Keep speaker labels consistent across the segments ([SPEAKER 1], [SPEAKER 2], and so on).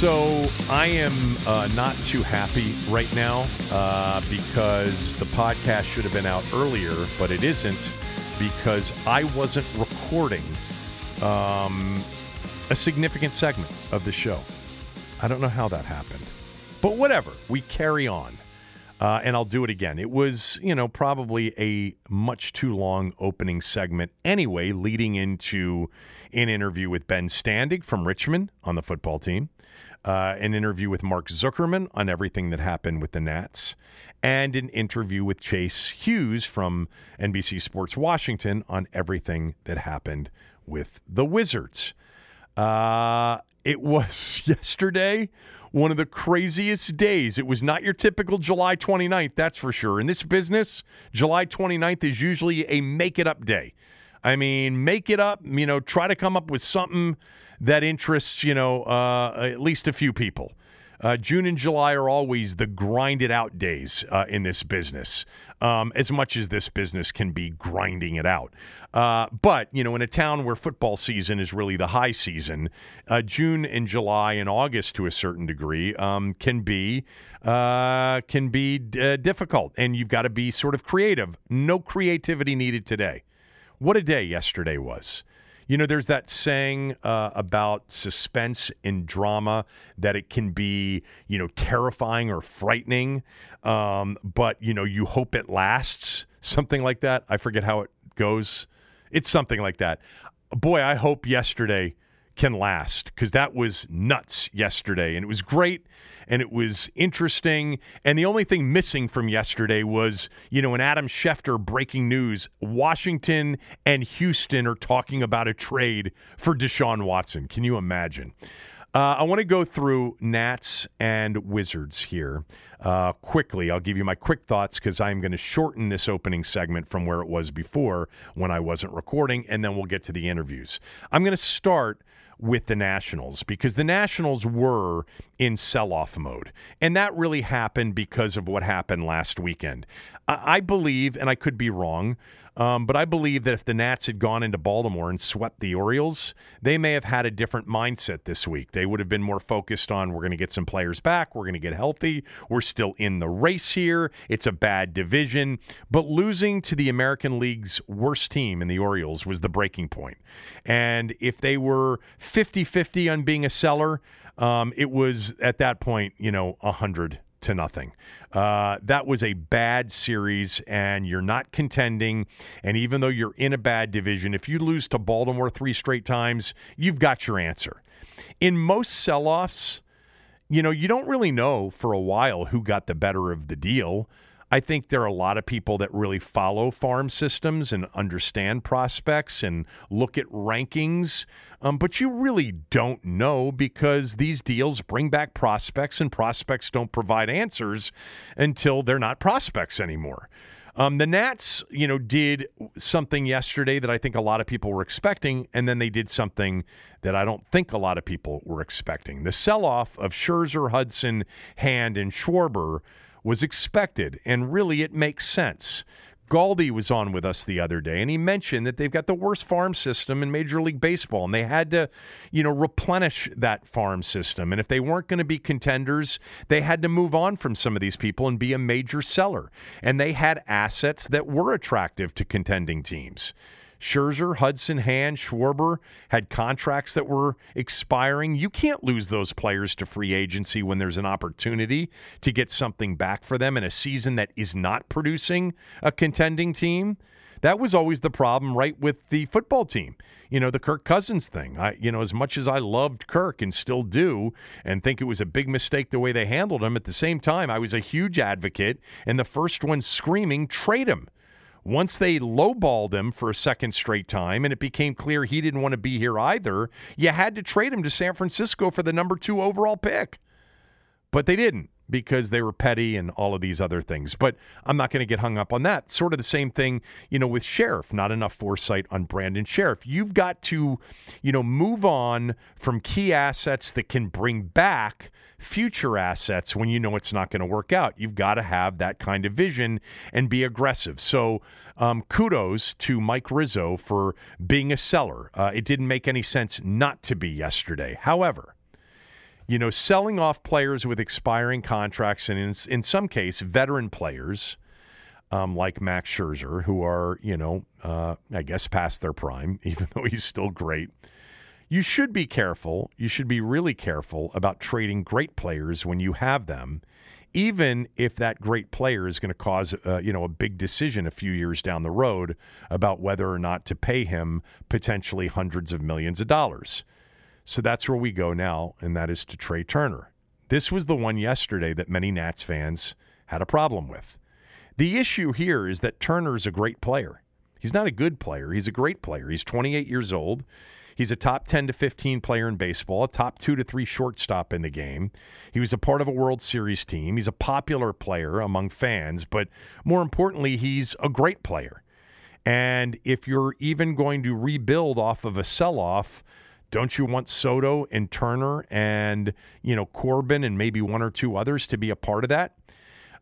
[SPEAKER 1] So I am uh, not too happy right now uh, because the podcast should have been out earlier, but it isn't because I wasn't recording um, a significant segment of the show. I don't know how that happened, but whatever. We carry on. Uh, and I'll do it again. It was, you know, probably a much too long opening segment anyway, leading into an interview with Ben Standig from Richmond on the football team, uh, an interview with Mark Zuckerman on everything that happened with the Nats, and an interview with Chase Hughes from NBC Sports Washington on everything that happened with the Wizards. Uh, it was yesterday one of the craziest days. It was not your typical July 29th, that's for sure. In this business, July 29th is usually a make it up day. I mean, make it up, you know, try to come up with something that interests, you know, uh, at least a few people. Uh, June and July are always the grinded out days uh, in this business, um, as much as this business can be grinding it out. Uh, but, you know, in a town where football season is really the high season, uh, June and July and August to a certain degree um, can be. Uh, can be uh, difficult, and you've got to be sort of creative. No creativity needed today. What a day yesterday was. You know, there's that saying uh, about suspense in drama that it can be, you know, terrifying or frightening, um, but, you know, you hope it lasts. Something like that. I forget how it goes. It's something like that. Boy, I hope yesterday can last because that was nuts yesterday. And it was great and it was interesting. And the only thing missing from yesterday was, you know, an Adam Schefter breaking news Washington and Houston are talking about a trade for Deshaun Watson. Can you imagine? Uh, I want to go through Nats and Wizards here uh, quickly. I'll give you my quick thoughts because I'm going to shorten this opening segment from where it was before when I wasn't recording, and then we'll get to the interviews. I'm going to start with the Nationals because the Nationals were in sell off mode. And that really happened because of what happened last weekend. I, I believe, and I could be wrong, um, but I believe that if the Nats had gone into Baltimore and swept the Orioles, they may have had a different mindset this week. They would have been more focused on we're going to get some players back, we're going to get healthy, we're still in the race here. It's a bad division. But losing to the American League's worst team in the Orioles was the breaking point. And if they were 50 50 on being a seller, um, it was at that point, you know, 100 to nothing. Uh, that was a bad series, and you're not contending. And even though you're in a bad division, if you lose to Baltimore three straight times, you've got your answer. In most sell offs, you know, you don't really know for a while who got the better of the deal. I think there are a lot of people that really follow farm systems and understand prospects and look at rankings. Um, but you really don't know because these deals bring back prospects and prospects don't provide answers until they're not prospects anymore. Um, the Nats, you know, did something yesterday that I think a lot of people were expecting, and then they did something that I don't think a lot of people were expecting. The sell off of Scherzer, Hudson, Hand, and Schwarber was expected, and really it makes sense. Galdi was on with us the other day, and he mentioned that they've got the worst farm system in Major League Baseball, and they had to, you know, replenish that farm system. And if they weren't going to be contenders, they had to move on from some of these people and be a major seller. And they had assets that were attractive to contending teams. Scherzer, Hudson, Hand, Schwarber had contracts that were expiring. You can't lose those players to free agency when there's an opportunity to get something back for them in a season that is not producing a contending team. That was always the problem, right, with the football team. You know, the Kirk Cousins thing. I, you know, as much as I loved Kirk and still do, and think it was a big mistake the way they handled him, at the same time, I was a huge advocate and the first one screaming, trade him once they lowballed him for a second straight time and it became clear he didn't want to be here either, you had to trade him to San Francisco for the number two overall pick. But they didn't because they were petty and all of these other things. But I'm not going to get hung up on that. Sort of the same thing, you know, with Scherff, Not enough foresight on Brandon Scherff. You've got to, you know, move on from key assets that can bring back future assets when you know it's not going to work out. You've got to have that kind of vision and be aggressive. So, um, kudos to Mike Rizzo for being a seller. Uh, it didn't make any sense not to be yesterday. However, you know, selling off players with expiring contracts and in, in some case, veteran players um, like Max Scherzer, who are, you know, uh, I guess past their prime, even though he's still great you should be careful. You should be really careful about trading great players when you have them, even if that great player is going to cause uh, you know a big decision a few years down the road about whether or not to pay him potentially hundreds of millions of dollars. So that's where we go now, and that is to Trea Turner. This was the one yesterday that many Nats fans had a problem with. The issue here is that Turner is a great player. He's not a good player. He's a great player. He's 28 years old. He's a top 10 to 15 player in baseball, a top 2 to 3 shortstop in the game. He was a part of a World Series team. He's a popular player among fans, but more importantly, he's a great player. And if you're even going to rebuild off of a sell-off, don't you want Soto and Turner and, you know, Corbin and maybe one or two others to be a part of that?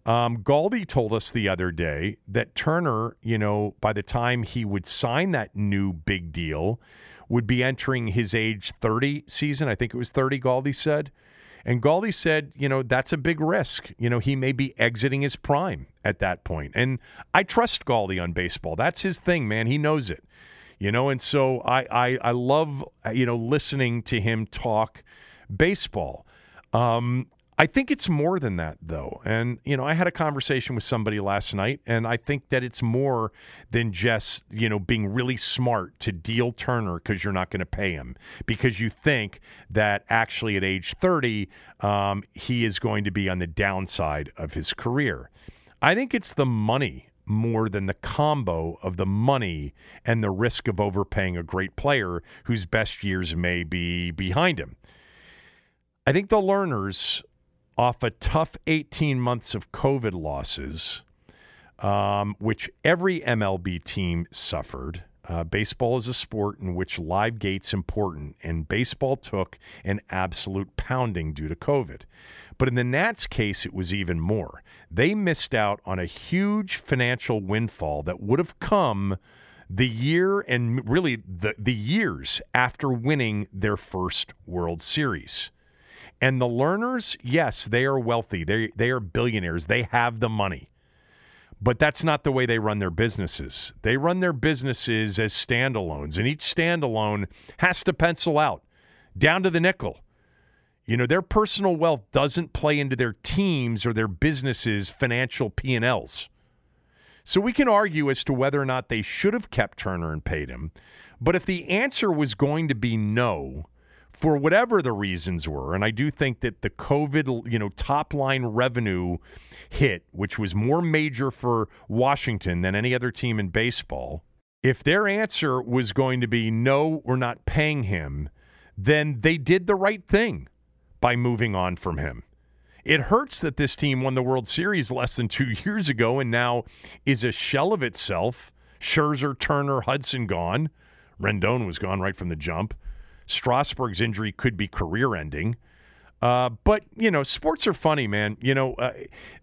[SPEAKER 1] Um, Galdi told us the other day that Turner, you know, by the time he would sign that new big deal, would be entering his age 30 season. I think it was 30, Galdi said. And Galdi said, you know, that's a big risk. You know, he may be exiting his prime at that point. And I trust Galdi on baseball. That's his thing, man. He knows it. You know, and so I, I, I love, you know, listening to him talk baseball. Um, I think it's more than that, though. And, you know, I had a conversation with somebody last night, and I think that it's more than just, you know, being really smart to deal Turner because you're not going to pay him, because you think that actually at age 30, um, he is going to be on the downside of his career. I think it's the money more than the combo of the money and the risk of overpaying a great player whose best years may be behind him. I think the Lerners, off a tough 18 months of COVID losses, um, which every MLB team suffered. Uh, baseball is a sport in which live gate's important, and baseball took an absolute pounding due to COVID. But in the Nats' case, it was even more. They missed out on a huge financial windfall that would have come the year and really the, the years after winning their first World Series. And the Lerners, yes, they are wealthy. They they are billionaires. They have the money. But that's not the way they run their businesses. They run their businesses as standalones, and each standalone has to pencil out down to the nickel. You know, their personal wealth doesn't play into their teams or their businesses' financial P&Ls. So we can argue as to whether or not they should have kept Turner and paid him. But if the answer was going to be no, for whatever the reasons were, and I do think that the COVID, you know, top line revenue hit, which was more major for Washington than any other team in baseball, if their answer was going to be no, we're not paying him, then they did the right thing by moving on from him. It hurts that this team won the World Series less than two years ago and now is a shell of itself. Scherzer, Turner, Hudson gone. Rendon was gone right from the jump. Strasburg's injury could be career ending. Uh, but you know, sports are funny, man. You know, uh,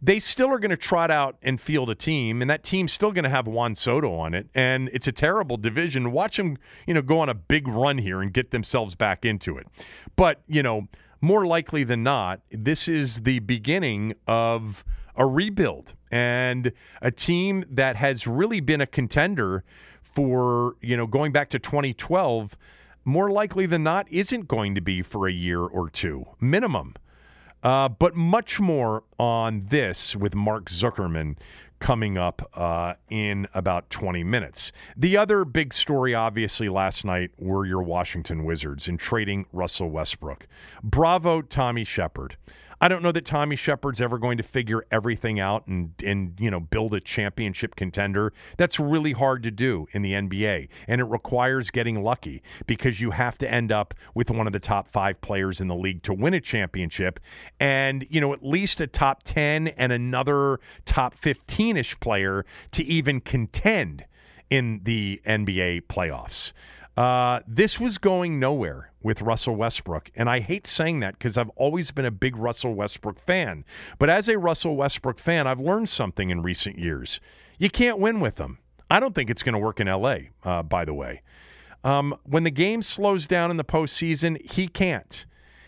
[SPEAKER 1] they still are going to trot out and field a team, and that team's still going to have Juan Soto on it, and it's a terrible division. Watch them, you know, go on a big run here and get themselves back into it. But you know, more likely than not, this is the beginning of a rebuild and a team that has really been a contender for you know going back to 2012 more likely than not, isn't going to be for a year or two, minimum. Uh, but much more on this with Mark Zuckerman coming up uh, in about 20 minutes. The other big story, obviously, last night were your Washington Wizards in trading Russell Westbrook. Bravo, Tommy Sheppard. I don't know that Tommy Sheppard's ever going to figure everything out and and you know build a championship contender. That's really hard to do in the NBA, and it requires getting lucky because you have to end up with one of the top five players in the league to win a championship, and you know at least a top ten and another top fifteen ish player to even contend in the NBA playoffs. Uh, this was going nowhere with Russell Westbrook. And I hate saying that because I've always been a big Russell Westbrook fan. But as a Russell Westbrook fan, I've learned something in recent years. You can't win with them. I don't think it's going to work in LA, uh, by the way. Um, when the game slows down in the postseason, he can't.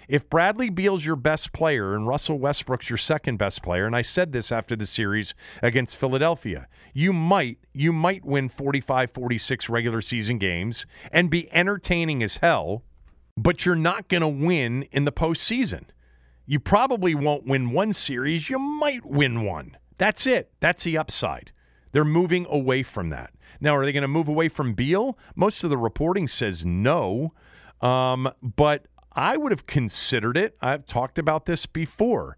[SPEAKER 1] If Bradley Beal's your best player and Russell Westbrook's your second best player, and I said this after the series against Philadelphia, you might you might win 45 46 regular season games and be entertaining as hell, but you're not going to win in the postseason. You probably won't win one series, you might win one. That's it. That's the upside. They're moving away from that. Now, are they going to move away from Beal? Most of the reporting says no. Um, but I would have considered it. I've talked about this before.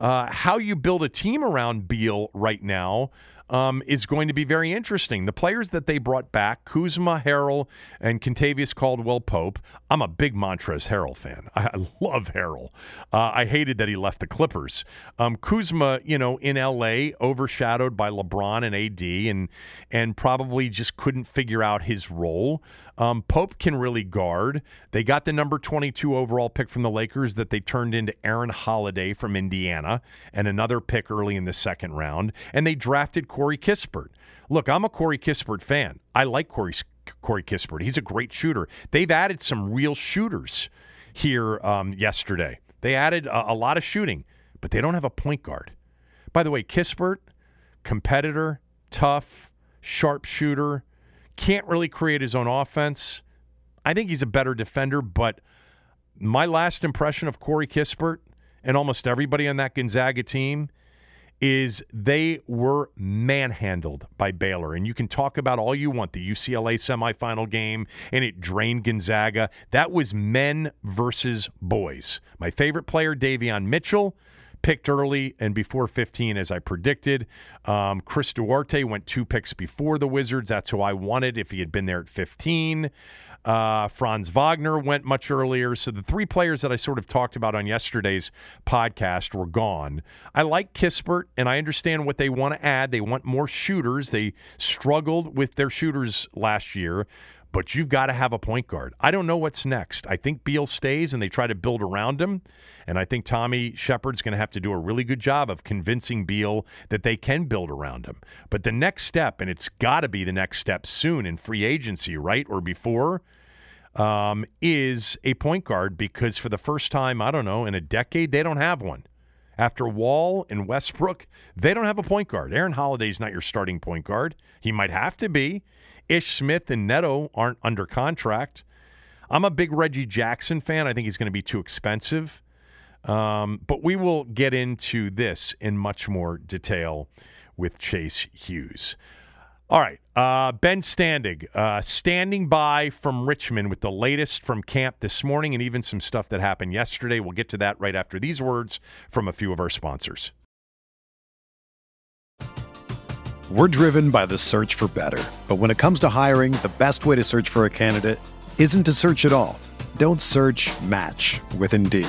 [SPEAKER 1] Uh, how you build a team around Beal right now um, is going to be very interesting. The players that they brought back, Kuzma, Harrell, and Kentavious Caldwell Pope. I'm a big Montrezl Harrell fan. I love Harrell. Uh, I hated that he left the Clippers. Um, Kuzma, you know, in LA, overshadowed by LeBron and AD, and and probably just couldn't figure out his role. Um, Pope can really guard. They got the number 22 overall pick from the Lakers that they turned into Aaron Holiday from Indiana and another pick early in the second round. And they drafted Corey Kispert. Look, I'm a Corey Kispert fan. I like Corey, Corey Kispert. He's a great shooter. They've added some real shooters here um, yesterday. They added a, a lot of shooting, but they don't have a point guard. By the way, Kispert, competitor, tough, sharp shooter, can't really create his own offense. I think he's a better defender, but my last impression of Corey Kispert and almost everybody on that Gonzaga team is they were manhandled by Baylor. And you can talk about all you want the UCLA semifinal game, and it drained Gonzaga. That was men versus boys. My favorite player, Davion Mitchell picked early and before 15, as I predicted. Um, Chris Duarte went two picks before the Wizards. That's who I wanted if he had been there at 15. Uh, Franz Wagner went much earlier. So the three players that I sort of talked about on yesterday's podcast were gone. I like Kispert, and I understand what they want to add. They want more shooters. They struggled with their shooters last year but you've got to have a point guard. I don't know what's next. I think Beal stays and they try to build around him. And I think Tommy Sheppard's going to have to do a really good job of convincing Beal that they can build around him. But the next step, and it's got to be the next step soon in free agency, right? Or before, um, is a point guard because for the first time, I don't know, in a decade, they don't have one. After Wall and Westbrook, they don't have a point guard. Aaron Holiday's not your starting point guard. He might have to be. Ish Smith and Neto aren't under contract. I'm a big Reggie Jackson fan. I think he's going to be too expensive. Um, but we will get into this in much more detail with Chase Hughes. All right. Uh, ben Standig, uh, standing by from Richmond with the latest from camp this morning and even some stuff that happened yesterday. We'll get to that right after these words from a few of our sponsors.
[SPEAKER 2] We're driven by the search for better. But when it comes to hiring, the best way to search for a candidate isn't to search at all. Don't search match with Indeed.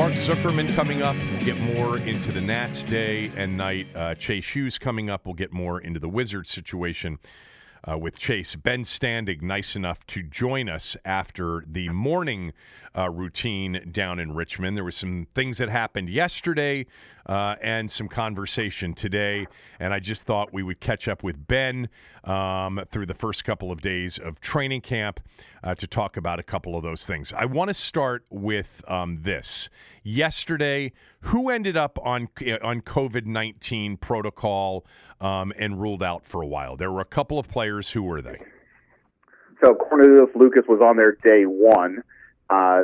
[SPEAKER 1] Mark Zuckerman coming up. We'll get more into the Nats day and night. Uh, Chase Hughes coming up. We'll get more into the Wizards situation uh, with Chase. Ben Standig, nice enough to join us after the morning uh, routine down in Richmond. There were some things that happened yesterday uh, and some conversation today, and I just thought we would catch up with Ben um, through the first couple of days of training camp uh, to talk about a couple of those things. I want to start with um, this. Yesterday, who ended up on on COVID nineteen protocol um, and ruled out for a while? There were a couple of players. Who were they?
[SPEAKER 3] So Cornelius Lucas was on there day one. Uh,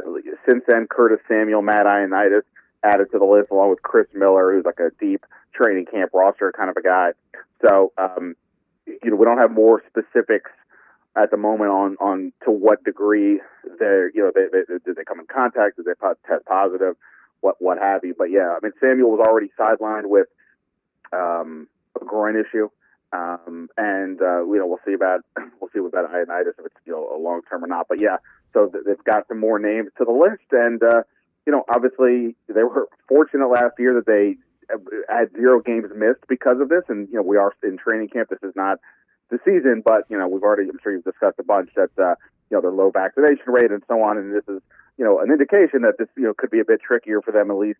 [SPEAKER 3] since then, Curtis Samuel, Matt Ioannidis added to the list, along with Chris Miller, who's like a deep training camp roster kind of a guy. So, um, you know, we don't have more specifics at the moment on on to what degree they're you know they, they did they come in contact, did they test positive, what what have you. But yeah, I mean Samuel was already sidelined with um, a groin issue. Um, and uh, you know we'll see about we'll see about Ioannidis if it's you know a long term or not. But yeah, so th- they've got some more names to the list, and uh, you know obviously they were fortunate last year that they had zero games missed because of this, and you know we are in training camp. This is not the season, but you know we've already I'm sure you've discussed a bunch that uh, you know their low vaccination rate and so on, and this is you know an indication that this you know could be a bit trickier for them at least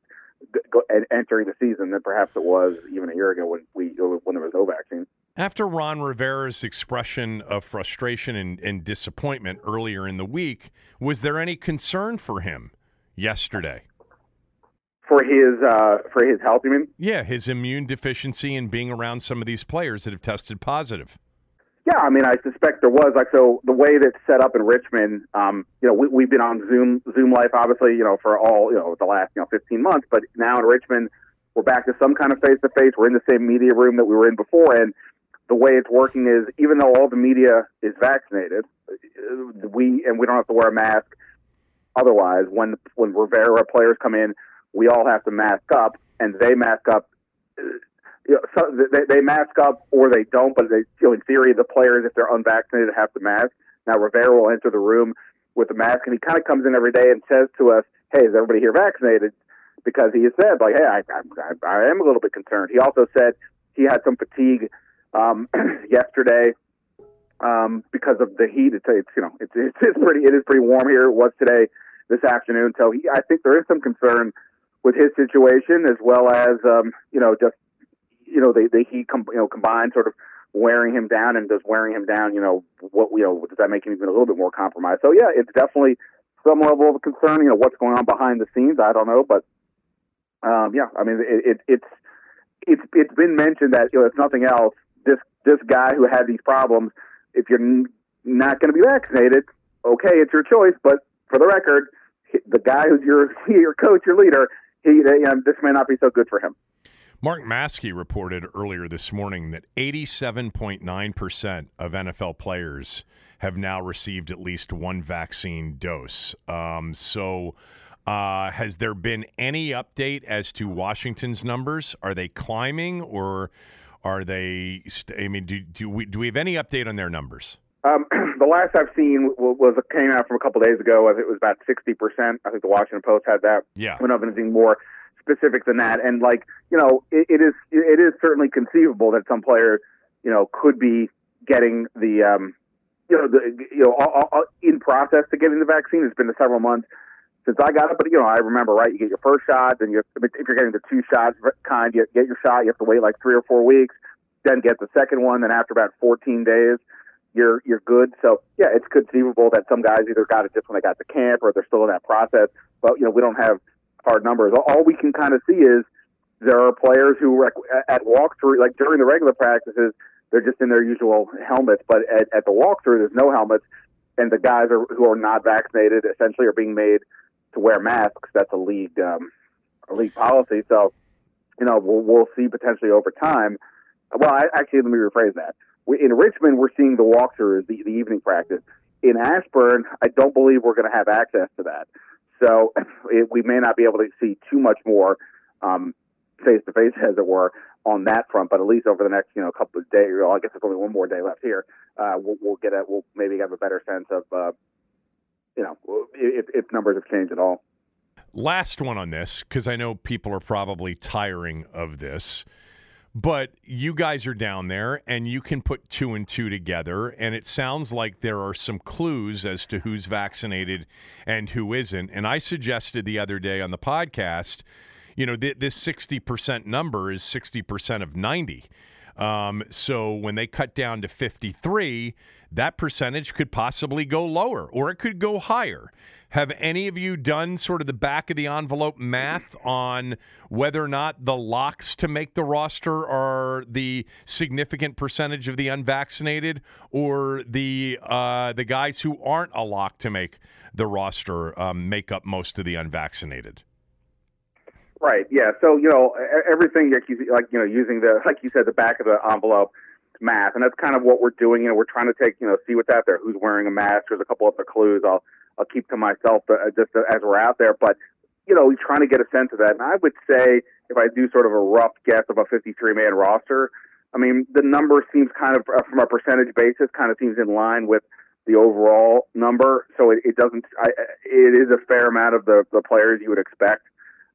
[SPEAKER 3] go, entering the season than perhaps it was even a year ago when we when there was no vaccine.
[SPEAKER 1] After Ron Rivera's expression of frustration and, and disappointment earlier in the week, was there any concern for him yesterday?
[SPEAKER 3] For his uh, for his health, you mean?
[SPEAKER 1] Yeah, his immune deficiency and being around some of these players that have tested positive.
[SPEAKER 3] Yeah, I mean, I suspect there was like so the way that's set up in Richmond. Um, you know, we, we've been on Zoom Zoom Life, obviously, you know, for all you know the last you know 15 months, but now in Richmond, we're back to some kind of face to face. We're in the same media room that we were in before, and the way it's working is even though all the media is vaccinated, we and we don't have to wear a mask. Otherwise, when when Rivera players come in, we all have to mask up, and they mask up you know, so they, they mask up or they don't, but they, you know, in theory, the players, if they're unvaccinated, have to mask. Now Rivera will enter the room with a mask, and he kind of comes in every day and says to us, "Hey, is everybody here vaccinated?" Because he has said, like, "Hey, I, I, I am a little bit concerned." He also said he had some fatigue um, yesterday um, because of the heat. It's, it's you know, it's, it's it's pretty it is pretty warm here. It was today, this afternoon. So he, I think there is some concern with his situation as well as um, you know just you know, they, they he com- you know combined sort of wearing him down and does wearing him down, you know, what you know does that make him even a little bit more compromised? So yeah, it's definitely some level of concern. You know, what's going on behind the scenes, I don't know, but um, yeah, I mean, it, it, it's it's it's been mentioned that you know, if nothing else, this this guy who had these problems, if you're n- not going to be vaccinated, okay, it's your choice, but for the record, the guy who's your your coach, your leader, he, you know, this may not be so good for him.
[SPEAKER 1] Mark Maske reported earlier this morning that 87.9% of NFL players have now received at least one vaccine dose. Um, so, uh, has there been any update as to Washington's numbers? Are they climbing or are they? St- I mean, do, do we do we have any update on their numbers?
[SPEAKER 3] Um, the last I've seen was, was came out from a couple days ago. I think it was about sixty percent. I think the Washington Post had that.
[SPEAKER 1] Yeah,
[SPEAKER 3] we don't have anything more specific than that. And like you know, it, it is it is certainly conceivable that some player you know could be getting the um, you know the you know all, all, in process to getting the vaccine. It's been several months since I got it, but you know I remember right. You get your first shot, and you if you're getting the two shots kind, you get your shot. You have to wait like three or four weeks. then get the second one. Then after about 14 days, you're you're good. So yeah, it's conceivable that some guys either got it just when they got to camp or they're still in that process. But you know, we don't have hard numbers. All we can kind of see is there are players who at walkthrough, like during the regular practices, they're just in their usual helmets. But at, at the walkthrough, there's no helmets, and the guys are, who are not vaccinated essentially are being made to wear masks. That's a league um, a league policy. So, you know, we'll, we'll see potentially over time. Well, I, actually, let me rephrase that. In Richmond, we're seeing the walkthrough, the, the evening practice. In Ashburn, I don't believe we're going to have access to that. So it, we may not be able to see too much more face to face, as it were, on that front. But at least over the next, you know, couple of days, well, I guess there's only one more day left here. Uh, we'll, we'll get a, we'll maybe have a better sense of, uh, you know, if, if numbers have changed at all.
[SPEAKER 1] Last one on this, because I know people are probably tiring of this. But you guys are down there and you can put two and two together. And it sounds like there are some clues as to who's vaccinated and who isn't. And I suggested the other day on the podcast, you know, th- this 60% number is 60% of 90. Um, so when they cut down to 53, that percentage could possibly go lower or it could go higher. Have any of you done sort of the back of the envelope math on whether or not the locks to make the roster are the significant percentage of the unvaccinated, or the uh, the guys who aren't a lock to make the roster um, make up most of the unvaccinated?
[SPEAKER 3] Right. Yeah. So you know everything like you like you know using the like you said the back of the envelope math, and that's kind of what we're doing. You know, we're trying to take you know see what's out there, who's wearing a mask. There's a couple other clues. I'll I'll keep to myself uh, just as we're out there. But you know, we're trying to get a sense of that. And I would say if I do sort of a rough guess of a 53 man roster, I mean the number seems kind of uh, from a percentage basis kind of seems in line with the overall number. So it, it doesn't. I, it is a fair amount of the the players you would expect.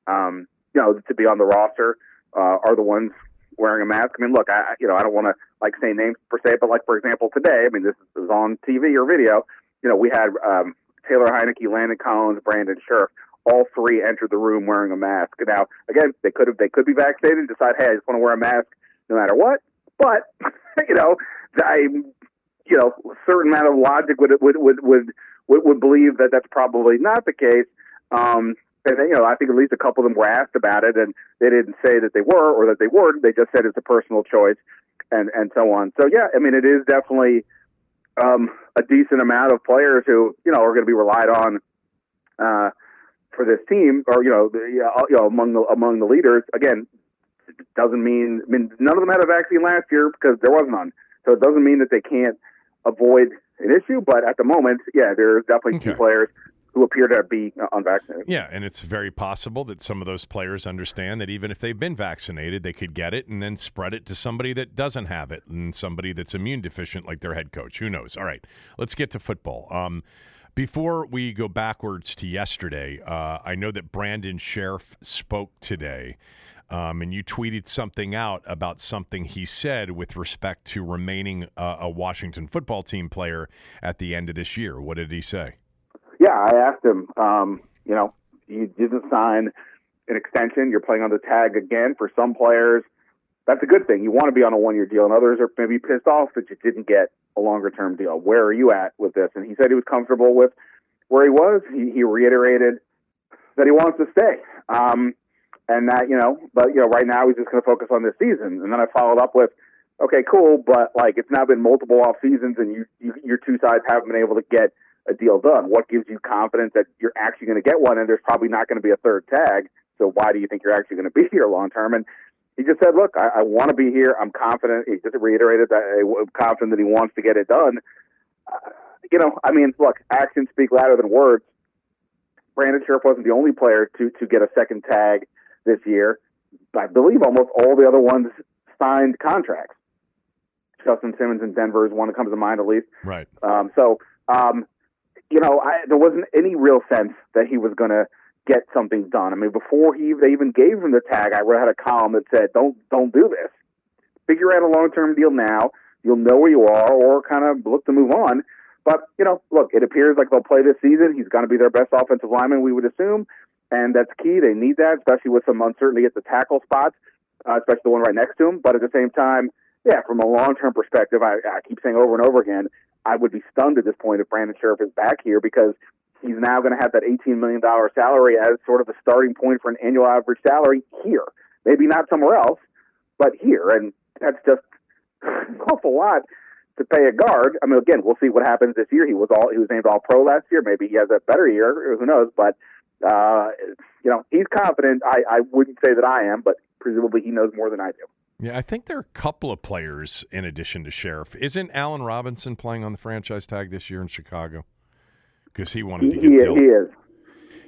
[SPEAKER 3] Um, you know, to be on the roster uh, are the ones wearing a mask. I mean, look, I you know I don't want to like say names per se, but like for example today, I mean this is on TV or video. You know, we had um, Taylor Heinicke, Landon Collins, Brandon Scherff. All three entered the room wearing a mask. Now, again, they could have they could be vaccinated and decide, hey, I just want to wear a mask no matter what. But you know, I you know, a certain amount of logic would would would would would, would believe that that's probably not the case. Um, and you know, I think at least a couple of them were asked about it, and they didn't say that they were or that they weren't. They just said it's a personal choice, and and so on. So yeah, I mean, it is definitely um, a decent amount of players who you know are going to be relied on uh, for this team, or you know, the, you know, among the among the leaders. Again, doesn't mean I mean none of them had a vaccine last year because there was none. So it doesn't mean that they can't avoid an issue, but at the moment, yeah, there's definitely okay. two players who appear to be unvaccinated.
[SPEAKER 1] Yeah, and it's very possible that some of those players understand that even if they've been vaccinated, they could get it and then spread it to somebody that doesn't have it and somebody that's immune deficient, like their head coach. Who knows? All right, let's get to football. Um, before we go backwards to yesterday, uh, I know that Brandon Scherff spoke today. Um, and you tweeted something out about something he said with respect to remaining uh, a Washington football team player at the end of this year. What did he say?
[SPEAKER 3] Yeah, I asked him. Um, you know, you didn't sign an extension. You're playing on the tag again. For some players, that's a good thing. You want to be on a one year deal, and others are maybe pissed off that you didn't get a longer term deal. Where are you at with this? And he said he was comfortable with where he was. He, he reiterated that he wants to stay. Um, and that, you know, but, you know, right now he's just going to focus on this season. And then I followed up with, okay, cool, but like it's now been multiple off seasons and you, you your two sides haven't been able to get a deal done? What gives you confidence that you're actually going to get one? And there's probably not going to be a third tag. So why do you think you're actually going to be here long term? And he just said, "Look, I, I want to be here. I'm confident." He just reiterated that I'm confident that he wants to get it done. Uh, you know, I mean, look, actions speak louder than words. Brandon Scherff wasn't the only player to to get a second tag this year. I believe almost all the other ones signed contracts. Justin Simmons in Denver is one that comes to mind at least.
[SPEAKER 1] Right.
[SPEAKER 3] Um, so um, you know, I, there wasn't any real sense that he was going to get something done. I mean, before he they even gave him the tag, I had a column that said, "Don't don't do this. Figure out a long term deal now. You'll know where you are, or kind of look to move on." But you know, look, it appears like they'll play this season. He's going to be their best offensive lineman, we would assume, and that's key. They need that, especially with some uncertainty at the tackle spots, uh, especially the one right next to him. But at the same time, yeah, from a long term perspective, I, I keep saying over and over again, I would be stunned at this point if Brandon Scherff is back here because he's now going to have that $18 million salary as sort of the starting point for an annual average salary here. Maybe not somewhere else, but here. And that's just an awful lot to pay a guard. I mean, again, we'll see what happens this year. He was all he was named All Pro last year. Maybe he has a better year. Who knows? But uh, you know, he's confident. I, I wouldn't say that I am, but presumably he knows more than I do.
[SPEAKER 1] Yeah, I think there are a couple of players in addition to Scherff. Isn't Allen Robinson playing on the franchise tag this year in Chicago? Because he wanted to get
[SPEAKER 3] he,
[SPEAKER 1] dealt.
[SPEAKER 3] he is.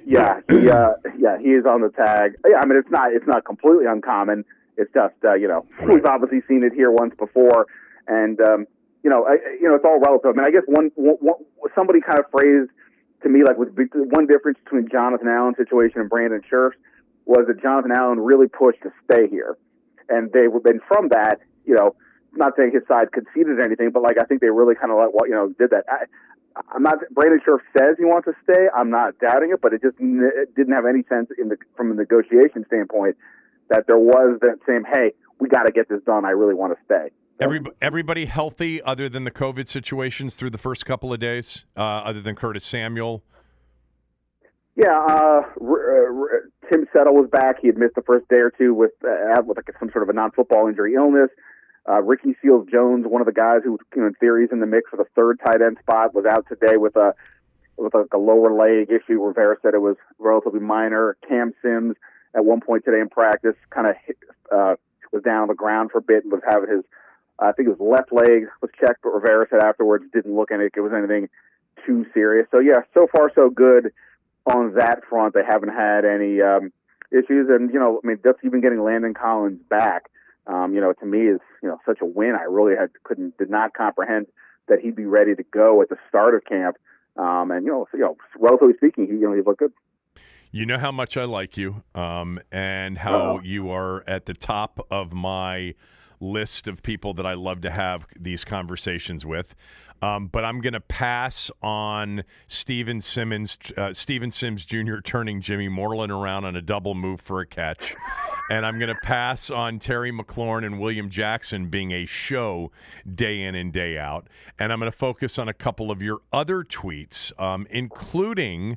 [SPEAKER 3] Yeah, he uh, yeah he is on the tag. Yeah, I mean it's not it's not completely uncommon. It's just uh, you know we've obviously seen it here once before, and um, you know I, you know it's all relative. I mean I guess one, one, somebody kind of phrased to me like with one difference between Jonathan Allen's situation and Brandon Scherff's was that Jonathan Allen really pushed to stay here and they would then from that, you know, not saying his side conceded anything, but like I think they really kind of like what you know did that. I, I'm not. Brandon Scherff says he wants to stay. I'm not doubting it, but it just it didn't have any sense in the from a negotiation standpoint that there was that same. Hey, we got to get this done. I really want to stay.
[SPEAKER 1] Every, everybody healthy other than the COVID situations through the first couple of days, uh, other than Curtis Samuel.
[SPEAKER 3] Yeah, uh, r- r- Tim Settle was back. He had missed the first day or two with uh, with like some sort of a non-football injury illness. Uh, Ricky Seals Jones, one of the guys who, you know, in theory, is in the mix for the third tight end spot, was out today with a with a, a lower leg issue. Rivera said it was relatively minor. Cam Sims, at one point today in practice, kind of uh, was down on the ground for a bit and was having his, uh, I think his left leg was checked, but Rivera said afterwards didn't look any, it was anything too serious. So yeah, so far so good on that front. They haven't had any um, issues, and you know, I mean, just even getting Landon Collins back, um, you know, to me is you know such a win. I really had couldn't did not comprehend that he'd be ready to go at the start of camp. Um, and you know, so, you know, relatively speaking, he you know he looked good.
[SPEAKER 1] You know how much I like you, um, and how uh you are at the top of my list of people that I love to have these conversations with. Um, but I'm going to pass on Steven Simmons, uh, Steven Sims Jr. turning Jimmy Moreland around on a double move for a catch. And I'm going to pass on Terry McLaurin and William Jackson being a show day in and day out. And I'm going to focus on a couple of your other tweets, um, including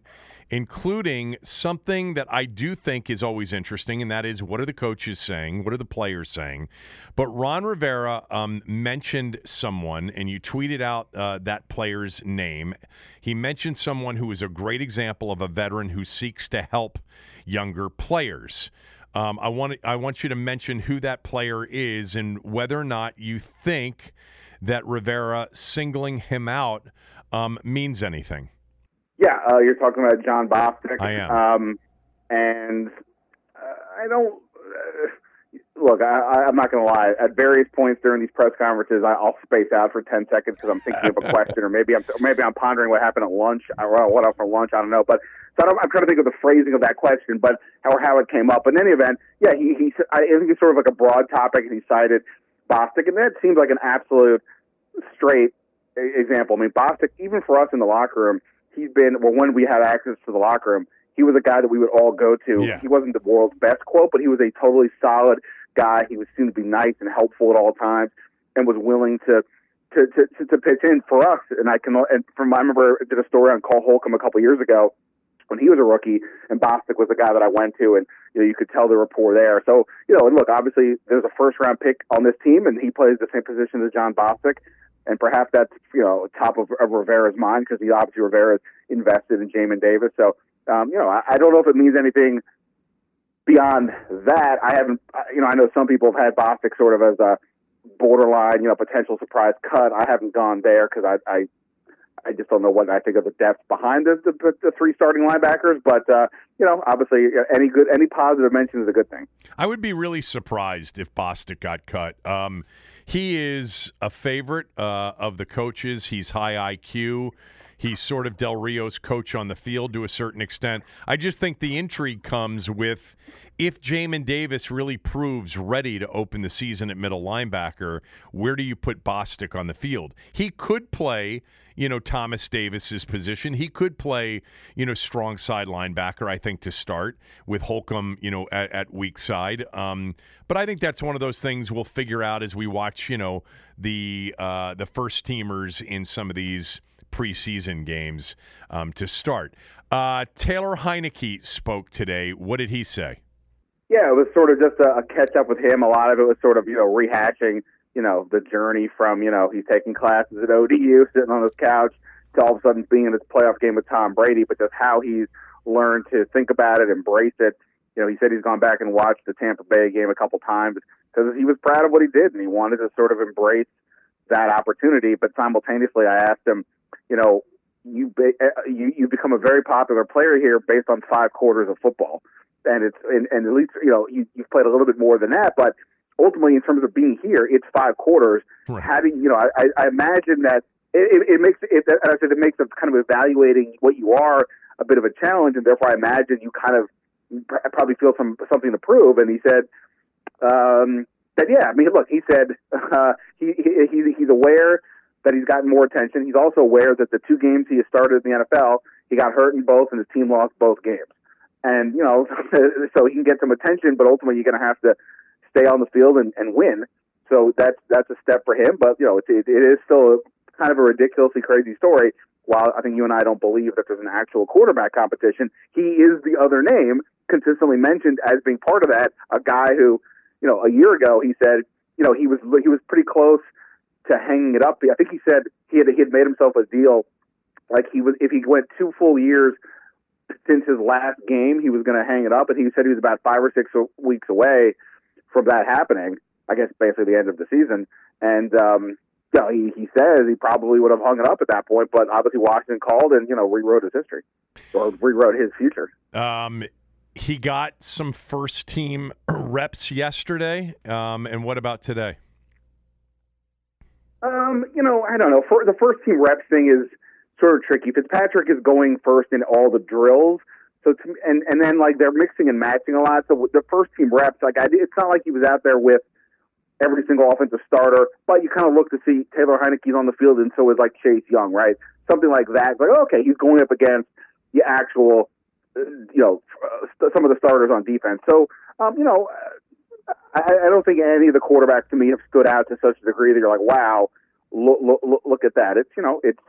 [SPEAKER 1] including something that I do think is always interesting, and that is what are the coaches saying? What are the players saying? But Ron Rivera um, mentioned someone, and you tweeted out uh, that player's name. He mentioned someone who is a great example of a veteran who seeks to help younger players. Um, I want I want you to mention who that player is and whether or not you think that Rivera singling him out um, means anything.
[SPEAKER 3] Yeah, uh, you're talking about Jon Bostic.
[SPEAKER 1] I am.
[SPEAKER 3] Um, and uh, I don't uh, look. I, I'm not going to lie. At various points during these press conferences, I, I'll space out for ten seconds because I'm thinking of a question, or maybe I'm maybe I'm pondering what happened at lunch. or what else for lunch? I don't know. But so I am trying to think of the phrasing of that question, but how how it came up. In any event, yeah, he he. I think it's sort of like a broad topic, and he cited Bostic, and that seems like an absolute straight example. I mean, Bostic, even for us in the locker room he's been well when we had access to the locker room he was a guy that we would all go to
[SPEAKER 1] yeah.
[SPEAKER 3] he wasn't the world's best quote but he was a totally solid guy he was seen to be nice and helpful at all times and was willing to to to, to, pitch in for us and i can and from i remember I did a story on Cole Holcomb a couple years ago when he was a rookie, and Bostic was the guy that I went to, and you know you could tell the rapport there. So you know, and look, obviously there's a first round pick on this team, and he plays the same position as Jon Bostic and perhaps that's you know top of, of Rivera's mind because he obviously Rivera's invested in Jamin Davis. So um, you know I, I don't know if it means anything beyond that. I haven't you know I know some people have had Bostic sort of as a borderline you know potential surprise cut. I haven't gone there because I, I I just don't know what I think of the depth behind the, the, the three starting linebackers. But uh, you know, obviously, any good, any positive mention is a good thing.
[SPEAKER 1] I would be really surprised if Bostic got cut. Um, he is a favorite uh, of the coaches. He's high IQ. He's sort of Del Rio's coach on the field to a certain extent. I just think the intrigue comes with if Jamin Davis really proves ready to open the season at middle linebacker, where do you put Bostic on the field? He could play, you know, Thomas Davis's position. He could play, you know, strong side linebacker, I think, to start with Holcomb, you know, at, at weak side. Um, but I think that's one of those things we'll figure out as we watch, you know, the uh, the first teamers in some of these preseason games um, to start. Uh, Taylor Heinicke spoke today. What did he say?
[SPEAKER 3] Yeah, it was sort of just a, a catch up with him. A lot of it was sort of you know rehashing you know the journey from you know he's taking classes at ODU, sitting on his couch, to all of a sudden being in this playoff game with Tom Brady, but just how he's learned to think about it, embrace it. You know, he said he's gone back and watched the Tampa Bay game a couple times because he was proud of what he did and he wanted to sort of embrace that opportunity. But simultaneously, I asked him, you know, you uh, you you become a very popular player here based on five quarters of football and it's and, and at least you know you, you've played a little bit more than that, but ultimately in terms of being here, it's five quarters. Right. Having you know, I, I imagine that it, it, it makes it. As I said, it makes of kind of evaluating what you are a bit of a challenge, and therefore I imagine you kind of probably feel some something to prove. And he said um, that yeah, I mean, look, he said uh, he, he he's aware that he's gotten more attention. He's also aware that the two games he has started in the NFL, he got hurt in both, and his team lost both games and you know, so he can get some attention, but ultimately you're going to have to stay on the field and, and win. So that's that's a step for him. But you know, it, it, is still kind of a ridiculously crazy story. While I think you and I don't believe that there's an actual quarterback competition, he is the other name consistently mentioned as being part of that. A guy who, you know, a year ago he said, you know, he was he was pretty close to hanging it up. I think he said he had he had made himself a deal, like he was if he went two full years since his last game, he was going to hang it up, and he said he was about five or six weeks away from that happening. I guess basically the end of the season, and um, you know, he he says he probably would have hung it up at that point, but obviously Washington called and you know rewrote his history or rewrote his future.
[SPEAKER 1] Um, he got some first team reps yesterday, um, and what about today?
[SPEAKER 3] Um, you know, I don't know. For the first team reps thing is sort of tricky. Fitzpatrick is going first in all the drills. So to, and and then like they're mixing and matching a lot. So the first team reps, like I, it's not like he was out there with every single offensive starter, but you kind of look to see Taylor Heinicke's on the field, and so is like Chase Young, right? Something like that. Like okay, he's going up against the actual, uh, you know, uh, some of the starters on defense. So um, you know, I, I don't think any of the quarterbacks to me have stood out to such a degree that you're like, wow, look, look, look at that. It's you know, it's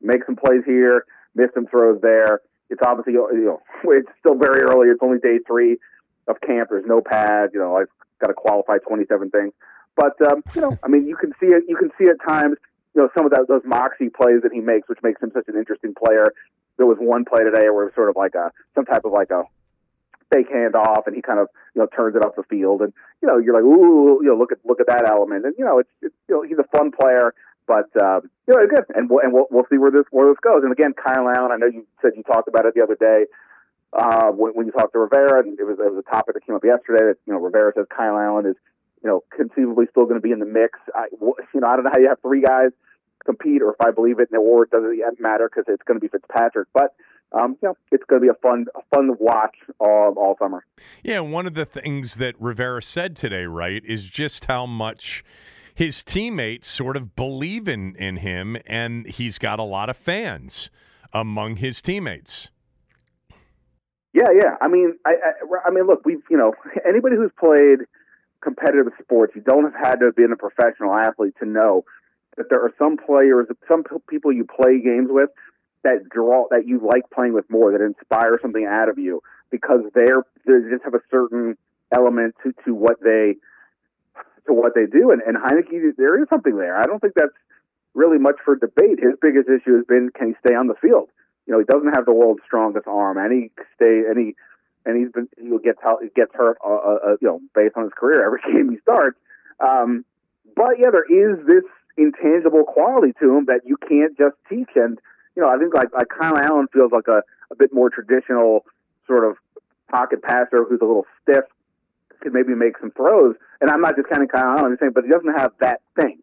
[SPEAKER 3] make some plays here, miss some throws there. It's obviously you know it's still very early. It's only day three of camp. There's no pad. You know I've got to qualify 27 things, but um, you know I mean you can see it. You can see at times you know some of that, those moxie plays that he makes, which makes him such an interesting player. There was one play today where it was sort of like a some type of like a fake handoff, and he kind of you know turns it up the field, and you know you're like ooh you know look at look at that element, and you know it's, it's you know he's a fun player. But um, you know, good, and we'll, and we'll we'll see where this where this goes. And again, Kyle Allen, I know you said you talked about it the other day uh, when, when you talked to Rivera, and it was it was a topic that came up yesterday. That you know Rivera says Kyle Allen is you know conceivably still going to be in the mix. I you know I don't know how you have three guys compete, or if I believe it the award doesn't matter because it's going to be Fitzpatrick, but. Um, you know, it's going to be a fun, a fun watch all, all summer.
[SPEAKER 1] Yeah, one of the things that Rivera said today, right, is just how much his teammates sort of believe in, in him, and he's got a lot of fans among his teammates.
[SPEAKER 3] Yeah, yeah. I mean, I, I, I mean, look, we've you know anybody who's played competitive sports, you don't have had to have been a professional athlete to know that there are some players, some people you play games with that draw that you like playing with more, that inspire something out of you because they're they just have a certain element to to what they to what they do. And, and Heinicke, there is something there. I don't think that's really much for debate. His biggest issue has been can he stay on the field? You know, he doesn't have the world's strongest arm, and he stay and he and he's been he gets he gets hurt, uh, uh, uh, you know, based on his career every game he starts. Um, but yeah, there is this intangible quality to him that you can't just teach. And you know, I think like like Kyle Allen feels like a a bit more traditional sort of pocket passer who's a little stiff could maybe make some throws. And I'm not just kind of Allen, I'm saying, but he doesn't have that thing,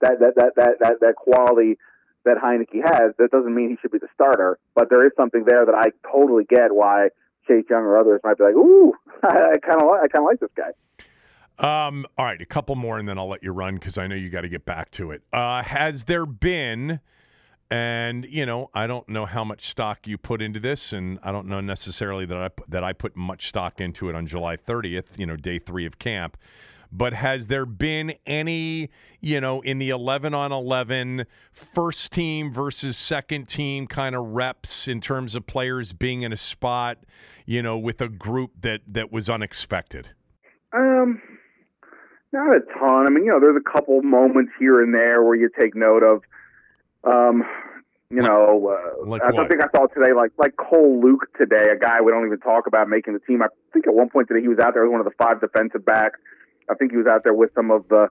[SPEAKER 3] that that that that that, that quality that Heinicke has. That doesn't mean he should be the starter, but there is something there that I totally get why Chase Young or others might be like, "Ooh, I kind of I kind of like this guy."
[SPEAKER 1] Um, all right, a couple more, and then I'll let you run because I know you got to get back to it. Uh, has there been, and you know, I don't know how much stock you put into this, and I don't know necessarily that I that I put much stock into it on July 30th, you know, day three of camp. But has there been any, you know, in the 11 on 11 first team versus second team kind of reps in terms of players being in a spot, you know, with a group that that was unexpected?
[SPEAKER 3] Um, not a ton. I mean, you know, there's a couple moments here and there where you take note of. Um, you know, uh,
[SPEAKER 1] Like
[SPEAKER 3] I think I saw today, like like Cole Luke today, a guy we don't even talk about making the team. I think at one point today he was out there as one of the five defensive backs. I think he was out there with some of the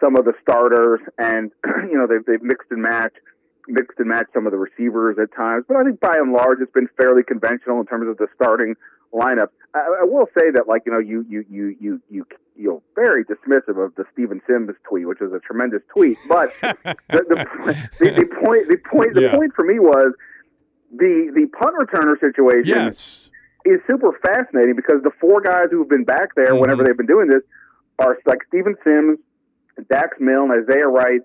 [SPEAKER 3] some of the starters, and you know they've they've mixed and matched mixed and matched some of the receivers at times. But I think by and large it's been fairly conventional in terms of the starting lineup. I, I will say that like you know you you you you you you're very dismissive of the Steven Sims tweet, which was a tremendous tweet, but the, the, the, the point the point the
[SPEAKER 1] Yeah.
[SPEAKER 3] point for me was the the punt returner situation
[SPEAKER 1] Yes.
[SPEAKER 3] is super fascinating because the four guys who've been back there
[SPEAKER 1] Mhm.
[SPEAKER 3] whenever they've been doing this are like Steven Sims, Dax Milne, Isaiah Wright,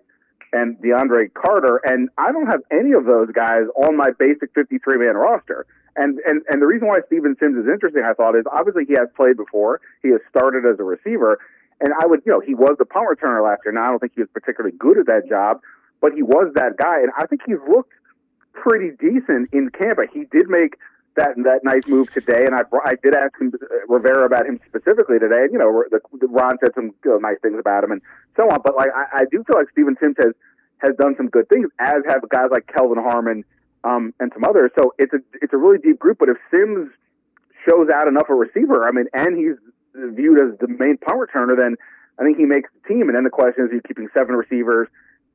[SPEAKER 3] and DeAndre Carter, and I don't have any of those guys on my basic 53 man roster. And, and and the reason why Steven Sims is interesting, I thought, is obviously he has played before. He has started as a receiver, and I would, you know, he was the punt returner last year. Now I don't think he was particularly good at that job, but he was that guy, and I think he's looked pretty decent in camp. He did make that that nice move today, and I I did ask him, uh, Rivera about him specifically today. And you know, the, the, Ron said some you know, nice things about him and so on. But like, I, I do feel like Steven Sims has has done some good things, as have guys like Kelvin Harmon um, and some others. So it's a it's a really deep group. But if Sims shows out enough a receiver, I mean, and he's viewed as the main punt returner, then I think he makes the team. And then the question is, are you keeping seven receivers?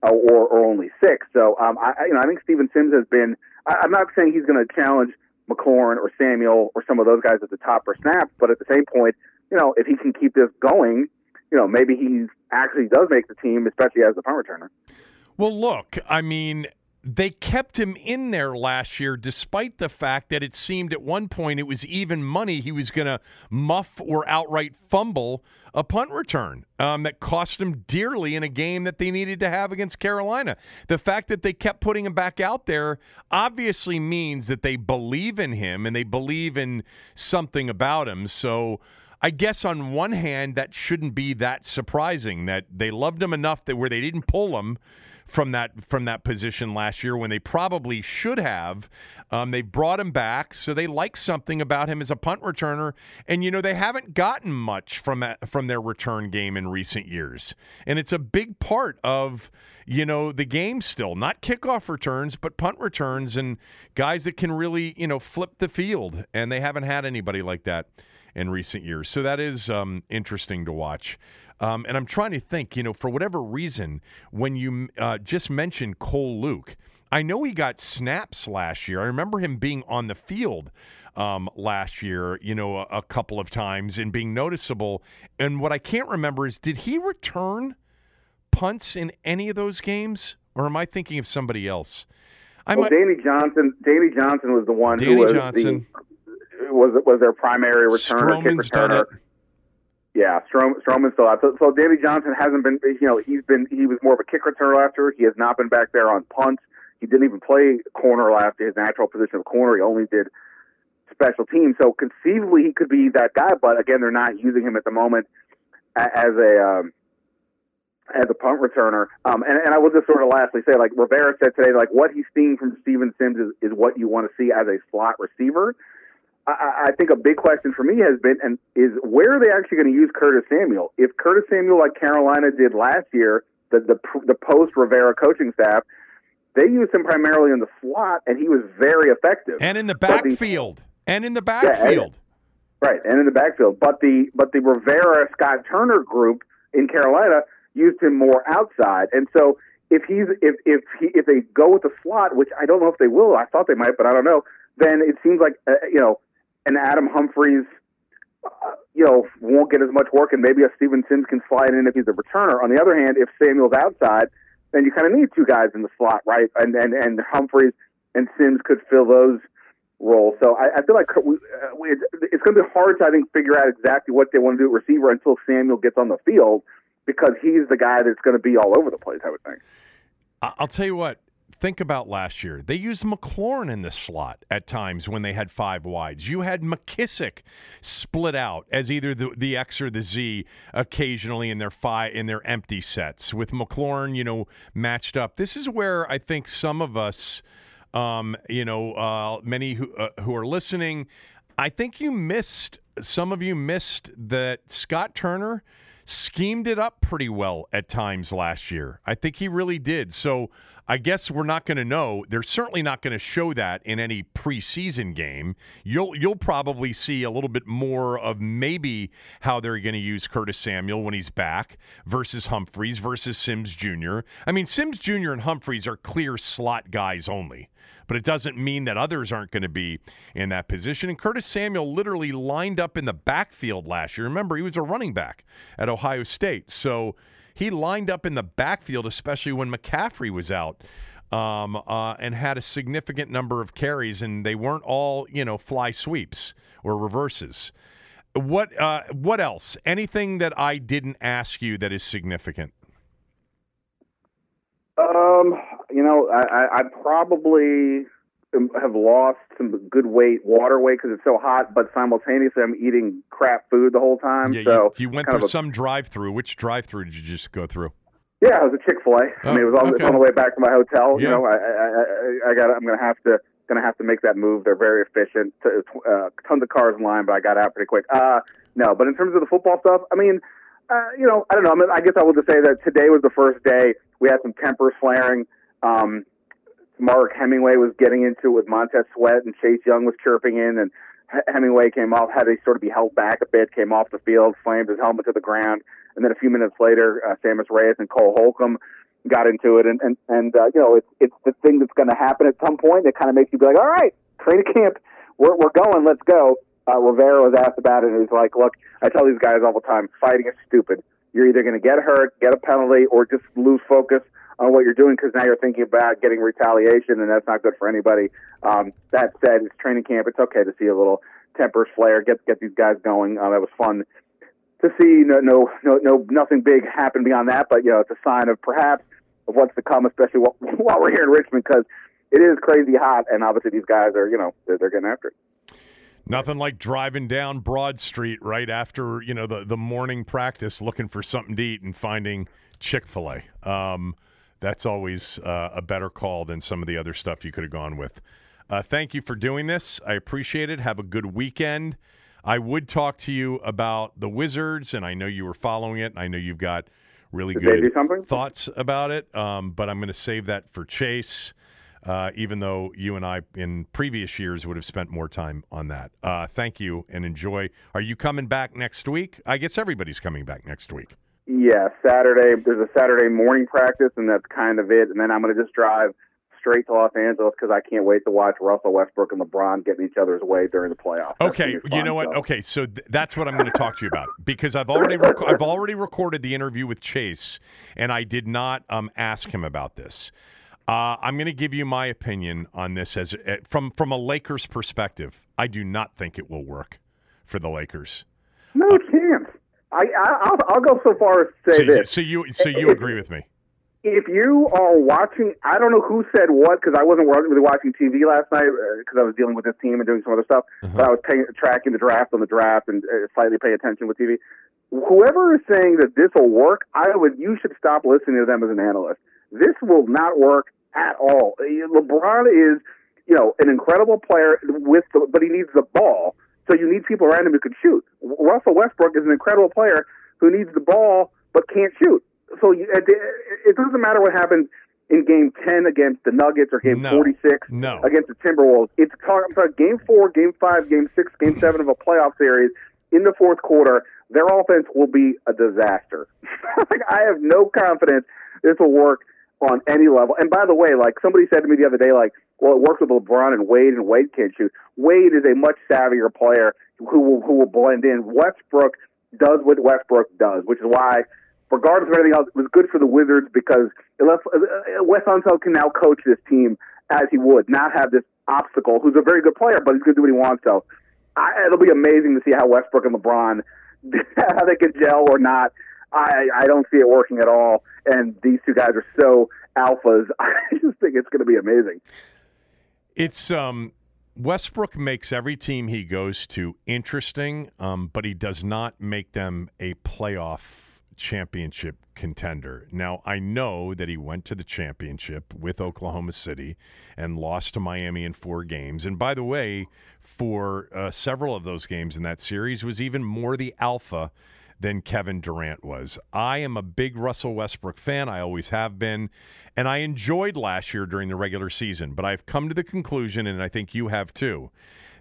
[SPEAKER 3] uh, or, or only six. So um, I, you know, I think Steven Sims has been. I, I'm not saying he's going to challenge McLaurin or Samuel or some of those guys at the top for snaps, but at the same point, you know, if he can keep this going, you know, maybe he actually does make the team, especially as the punt returner.
[SPEAKER 1] Well, look, I mean, they kept him in there last year despite the fact that it seemed at one point it was even money he was going to muff or outright fumble a punt return um, that cost him dearly in a game that they needed to have against Carolina. The fact that they kept putting him back out there obviously means that they believe in him and they believe in something about him. So. I guess on one hand, that shouldn't be that surprising that they loved him enough that where they didn't pull him from that from that position last year when they probably should have. Um, they brought him back, so they like something about him as a punt returner. And you know they haven't gotten much from that, from their return game in recent years, and it's a big part of you know the game still. Not kickoff returns, but punt returns and guys that can really you know flip the field. And they haven't had anybody like that in recent years. So that is um, interesting to watch. Um, and I'm trying to think, you know, for whatever reason, when you uh, just mentioned Cole Luke, I know he got snaps last year. I remember him being on the field um, last year, you know, a, a couple of times and being noticeable. And what I can't remember is did he return punts in any of those games? Or am I thinking of somebody else? I
[SPEAKER 3] well,
[SPEAKER 1] might,
[SPEAKER 3] Danny Johnson, Danny Johnson was the one
[SPEAKER 1] Danny
[SPEAKER 3] who was
[SPEAKER 1] Johnson.
[SPEAKER 3] the was was their primary returner, kick
[SPEAKER 1] Stroman's
[SPEAKER 3] returner. Yeah, Strom, Stroman's still out. So, so Danny Johnson hasn't been. You know, he's been he was more of a kick returner last year. He has not been back there on punts. He didn't even play corner last year. His natural position of corner. He only did special teams. So conceivably he could be that guy. But again, they're not using him at the moment as a um, as a punt returner. Um, and, and I will just sort of lastly say, like Rivera said today, like what he's seeing from Steven Sims is, is what you want to see as a slot receiver. I, I think a big question for me has been, and is where are they actually going to use Curtis Samuel? If Curtis Samuel, like Carolina did last year, the the, the post Rivera coaching staff, they used him primarily in the slot, and he was very effective.
[SPEAKER 1] And in the backfield. And in the
[SPEAKER 3] Yeah,
[SPEAKER 1] backfield.
[SPEAKER 3] Right, and in the backfield. But the but the Rivera Scott Turner group in Carolina used him more outside, and so if he's if if he if they go with the slot, which I don't know if they will, I thought they might, but I don't know. Then it seems like uh, you know an Adam Humphries, uh, you know, won't get as much work, and maybe a Steven Sims can slide in if he's a returner. On the other hand, if Samuel's outside, then you kind of need two guys in the slot, right? And and and Humphries and Sims could fill those roles. So I, I feel like we, uh, we, it's going to be hard to I think figure out exactly what they want to do at receiver until Samuel gets on the field because he's the guy that's going to be all over the place. I would think.
[SPEAKER 1] I'll tell you what think about last year. They used McLaurin in the slot at times when they had five wides. You had McKissic split out as either the, the X or the Z occasionally in their five in their empty sets with McLaurin, you know, matched up. This is where I think some of us, um, you know, uh, many who uh, who are listening, I think you missed. Some of you missed that Scott Turner schemed it up pretty well at times last year. I think he really did. So I guess we're not going to know. They're certainly not going to show that in any preseason game. You'll you'll probably see a little bit more of maybe how they're going to use Curtis Samuel when he's back versus Humphries versus Sims Jr. I mean, Sims Jr. and Humphries are clear slot guys only but it doesn't mean that others aren't going to be in that position. And Curtis Samuel literally lined up in the backfield last year. Remember, he was a running back at Ohio State. So he lined up in the backfield, especially when McCaffrey was out. Um, uh, and had a significant number of carries, and they weren't all, you know, fly sweeps or reverses. What uh, what else? Anything that I didn't ask you that is significant?
[SPEAKER 3] Um, you know, I, I, I probably have lost some good weight, water weight, because it's so hot. But simultaneously, I'm eating crap food the whole time.
[SPEAKER 1] Yeah,
[SPEAKER 3] so
[SPEAKER 1] you, you went through a, some drive-through. Which drive-through did you just go through?
[SPEAKER 3] Yeah, it was a Chick Fil A. Oh, I mean, it was on,
[SPEAKER 1] okay.
[SPEAKER 3] on the way back to my hotel.
[SPEAKER 1] Yeah.
[SPEAKER 3] You know, I, I, I, I got. I'm gonna have to gonna have to make that move. They're very efficient. Uh, tons of cars in line, but I got out pretty quick. Uh, no, but in terms of the football stuff, I mean, uh, you know, I don't know. I, mean, I guess I will just say that today was the first day we had some temper flaring. Um, Mark Hemingway was getting into it with Montez Sweat, and Chase Young was chirping in, and Hemingway came off, had to sort of be held back a bit, came off the field, slammed his helmet to the ground, and then a few minutes later, uh, Sammis Reyes and Cole Holcomb got into it, and and and uh, you know, it's it's the thing that's going to happen at some point. It kind of makes you be like, all right, training camp, we're we're going, let's go. Uh, Rivera was asked about it, and he's like, look, I tell these guys all the time, fighting is stupid. You're either going to get hurt, get a penalty, or just lose focus on what you're doing because now you're thinking about getting retaliation, and that's not good for anybody. Um, that said, it's training camp. It's okay to see a little temper flare, get get these guys going. Uh, that was fun to see. No, no, no, no, nothing big happen beyond that, but you know, it's a sign of perhaps of what's to come, especially while, while we're here in Richmond because it is crazy hot, and obviously these guys are, you know, they're, they're getting after it.
[SPEAKER 1] Nothing like driving down Broad Street right after you know the the morning practice, looking for something to eat and finding Chick Fil A. Um, that's always uh, a better call than some of the other stuff you could have gone with. Uh, thank you for doing this. I appreciate it. Have a good weekend. I would talk to you about the Wizards, and I know you were following it. I know you've got really
[SPEAKER 3] Did
[SPEAKER 1] good thoughts about it, um, but I'm going to save that for Chase. Uh, even though you and I in previous years would have spent more time on that. Uh, thank you and enjoy. Are you coming back next week? I guess everybody's coming back next week.
[SPEAKER 3] Yeah, Saturday. There's a Saturday morning practice, and that's kind of it. And then I'm going to just drive straight to Los Angeles because I can't wait to watch Russell Westbrook and LeBron get in each other's way during the playoffs.
[SPEAKER 1] Okay, you know what? So. Okay, so th- that's what I'm going to talk to you about because I've already rec- I've already recorded the interview with Chase, and I did not um, ask him about this. Uh, I'm going to give you my opinion on this as uh, from from a Lakers perspective. I do not think it will work for the Lakers.
[SPEAKER 3] No uh, chance. I, I will I'll go so far as to say
[SPEAKER 1] so,
[SPEAKER 3] this.
[SPEAKER 1] So you so you if, agree with me?
[SPEAKER 3] If you are watching, I don't know who said what because I wasn't really watching TV last night because uh, I was dealing with this team and doing some other stuff. Uh-huh. But I was paying, tracking the draft on the draft and uh, slightly pay attention with TV. Whoever is saying that this will work, I would you should stop listening to them as an analyst. This will not work at all. LeBron is, you know, an incredible player with, the, but he needs the ball. So you need people around him who can shoot. Russell Westbrook is an incredible player who needs the ball but can't shoot. So you, it doesn't matter what happens in Game Ten against the Nuggets or Game
[SPEAKER 1] no,
[SPEAKER 3] Forty Six
[SPEAKER 1] no.
[SPEAKER 3] against the Timberwolves. It's I'm sorry, Game Four, Game Five, Game Six, Game Seven of a playoff series in the fourth quarter. Their offense will be a disaster. like I have no confidence this will work on any level. And by the way, like somebody said to me the other day, like, well, it works with LeBron and Wade, and Wade can't shoot. Wade is a much savvier player who will who will blend in. Westbrook does what Westbrook does, which is why regardless of anything else, it was good for the Wizards because it left, uh, Wes Unseld can now coach this team as he would, not have this obstacle. Who's a very good player, but he's going to do what he wants. So I, it'll be amazing to see how Westbrook and LeBron how they can gel or not. I I don't see it working at all. And these two guys are so alphas. I just think it's going to be amazing.
[SPEAKER 1] It's um Westbrook makes every team he goes to interesting, um, but he does not make them a playoff championship contender. Now, I know that he went to the championship with Oklahoma City and lost to Miami in four games. And by the way, for uh, several of those games in that series was even more the alpha than Kevin Durant was. I am a big Russell Westbrook fan. I always have been. And I enjoyed last year during the regular season, but I've come to the conclusion, and I think you have too,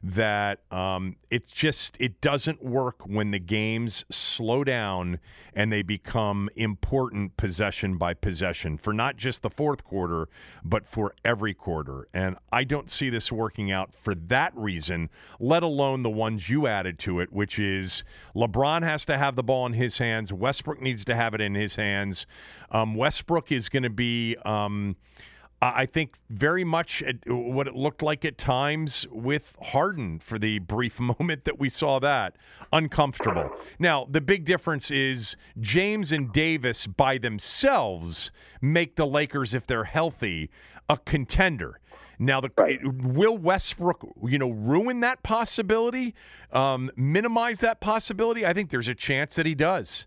[SPEAKER 1] that um, it's just it doesn't work when the games slow down and they become important possession by possession for not just the fourth quarter but for every quarter. And i don't see this working out for that reason let alone the ones you added to it which is lebron has to have the ball in his hands. Westbrook needs to have it in his hands. Um, westbrook is going to be um, I think very much what it looked like at times with Harden for the brief moment that we saw that. Uncomfortable. Now, the big difference is James and Davis by themselves make the Lakers, if they're healthy, a contender. Now, the, right. will Westbrook, you know, ruin that possibility, um, minimize that possibility? I think there's a chance that he does.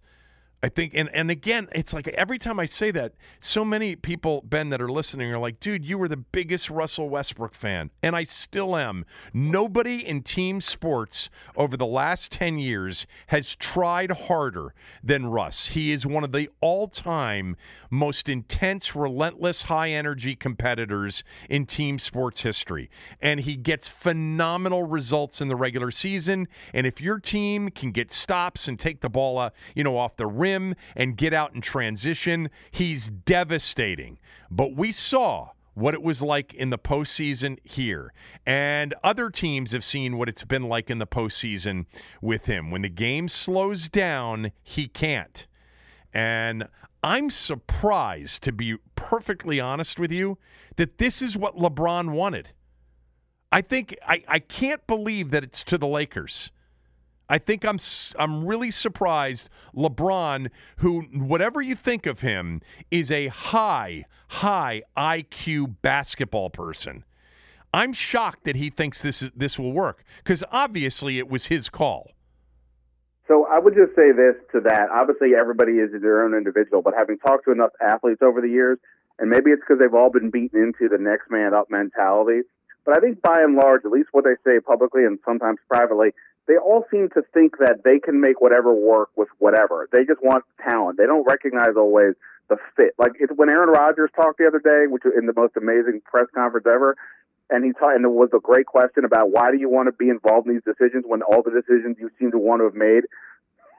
[SPEAKER 1] I think, and, and again, it's like every time I say that, so many people, Ben, that are listening are like, dude, you were the biggest Russell Westbrook fan. And I still am. Nobody in team sports over the last 10 years has tried harder than Russ. He is one of the all time most intense, relentless, high energy competitors in team sports history. And he gets phenomenal results in the regular season. And if your team can get stops and take the ball, uh, you know, off the rim, rim and get out in transition. He's devastating. But we saw what it was like in the postseason here. And other teams have seen what it's been like in the postseason with him. When the game slows down, he can't. And I'm surprised, to be perfectly honest with you, that this is what LeBron wanted. I think I, I can't believe that it's to the Lakers. I think I'm I'm really surprised LeBron, who whatever you think of him, is a high high IQ basketball person. I'm shocked that he thinks this is, this will work because obviously it was his call.
[SPEAKER 3] So I would just say this to that. Obviously, everybody is their own individual, but having talked to enough athletes over the years, and maybe it's because they've all been beaten into the next man up mentality. But I think by and large, at least what they say publicly and sometimes privately, they all seem to think that they can make whatever work with whatever. They just want talent. They don't recognize always the fit. Like it's when Aaron Rodgers talked the other day, which was in the most amazing press conference ever, and he talked, and there was a great question about why do you want to be involved in these decisions when all the decisions you seem to want to have made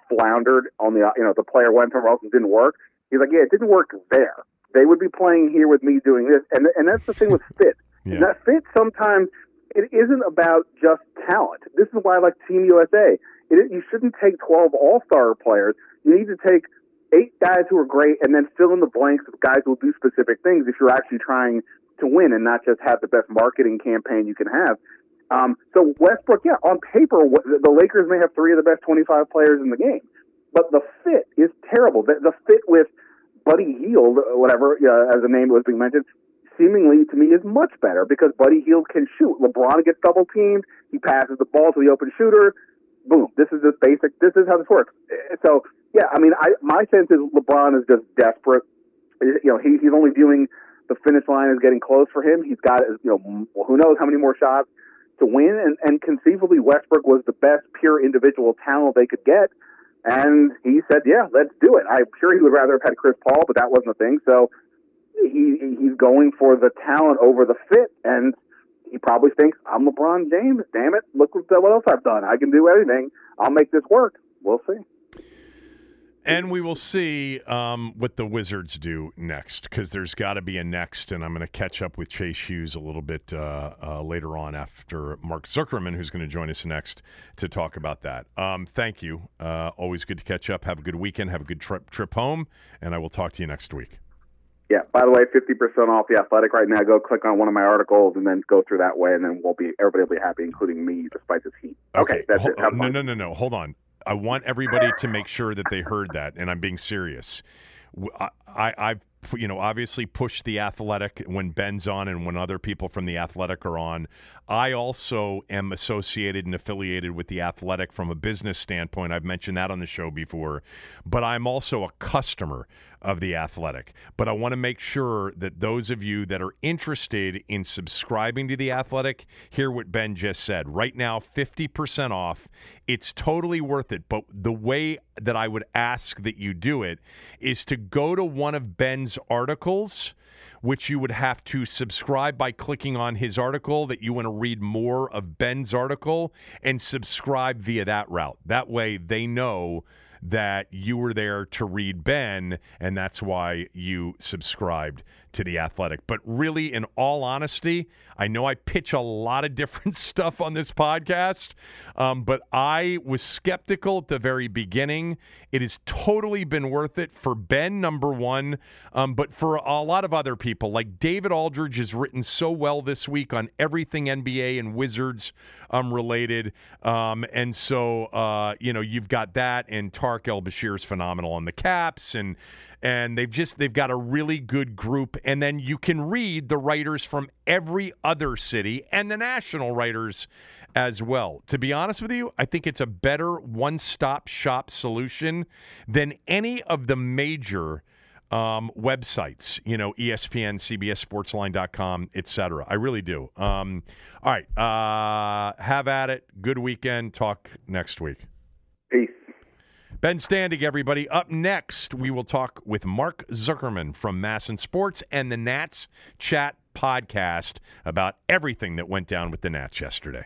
[SPEAKER 3] floundered on the you know the player went somewhere else and didn't work. He's like, yeah, it didn't work there. They would be playing here with me doing this, and and that's the thing with fit. Yeah. And that fit sometimes it isn't about just talent. This is why I like Team USA. It, you shouldn't take 12 all star players. You need to take eight guys who are great and then fill in the blanks with guys who will do specific things if you're actually trying to win and not just have the best marketing campaign you can have. Um, so Westbrook, yeah, on paper, the Lakers may have three of the best 25 players in the game, but the fit is terrible. The, the fit with Buddy Hield, whatever, uh, as the name was being mentioned, seemingly to me is much better because Buddy Hield can shoot. LeBron gets double teamed. He passes the ball to the open shooter. Boom. This is just basic. This is how this works. Eh, so yeah, I mean, I my sense is LeBron is just desperate. Eh, you know, he, he's only viewing the finish line is getting close for him. He's got you know who knows how many more shots to win, and and conceivably Westbrook was the best pure individual talent they could get. And he said, "Yeah, let's do it." I'm sure he would rather have had Chris Paul, but that wasn't a thing. So he he's going for the talent over the fit, and he probably thinks I'm LeBron James. Damn it! Look what else I've done. I can do anything. I'll make this work. We'll see.
[SPEAKER 1] and we will see um, what the Wizards do next because there's got to be a next, and I'm going to catch up with Chase Hughes a little bit uh, uh, later on after Mark Zuckerman, who's going to join us next to talk about that. Um, thank you. Uh, always good to catch up. Have a good weekend. Have a good trip trip home, and I will talk to you next week.
[SPEAKER 3] Yeah. By the way, fifty percent off the Athletic right now. Go click on one of my articles and then go through that way, and then we'll be everybody will be happy, including me, despite this heat. Okay, okay that's it.
[SPEAKER 1] Have no, no, no, no. Hold on. I want everybody to make sure that they heard that, and I'm being serious. I, I, I've you know, obviously push the athletic when Ben's on and when other people from the athletic are on. I also am associated and affiliated with the athletic from a business standpoint. I've mentioned that on the show before, but I'm also a customer of the athletic. But I want to make sure that those of you that are interested in subscribing to the athletic hear what Ben just said. Right now, 50% off. It's totally worth it. But the way that I would ask that you do it is to go to one of Ben's articles which you would have to subscribe by clicking on his article that you want to read more of Ben's article and subscribe via that route. That way they know that you were there to read Ben, and that's why you subscribed to The Athletic. But really, in all honesty, I know I pitch a lot of different stuff on this podcast, um, but I was skeptical at the very beginning. It has totally been worth it for Ben, number one, um, but for a lot of other people. Like David Aldridge has written so well this week on everything NBA and Wizards um, related. Um, and so, uh, you know, you've got that, and Tarik El-Bashir is phenomenal on the Caps. And and they've just they've got a really good group and then you can read the writers from every other city and the national writers as well. To be honest with you, I think it's a better one-stop shop solution than any of the major um, websites, you know, ESPN, CBS Sportsline.com, etc. I really do. Um, all right. Uh, have at it. Good weekend. Talk next week.
[SPEAKER 3] Peace.
[SPEAKER 1] Ben Standig, everybody. Up next, we will talk with Mark Zuckerman from MASN Sports and the Nats Chat podcast about everything that went down with the Nats yesterday.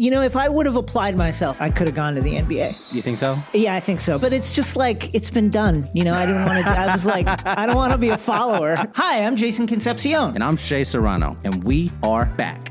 [SPEAKER 4] You know, if I would have applied myself, I could have gone to the NBA.
[SPEAKER 5] You think so?
[SPEAKER 4] Yeah, I think so. But it's just like it's been done. You know, I didn't want to. I was like, I don't want to be a follower. Hi, I'm Jason Concepcion,
[SPEAKER 5] and I'm Shea Serrano, and we are back.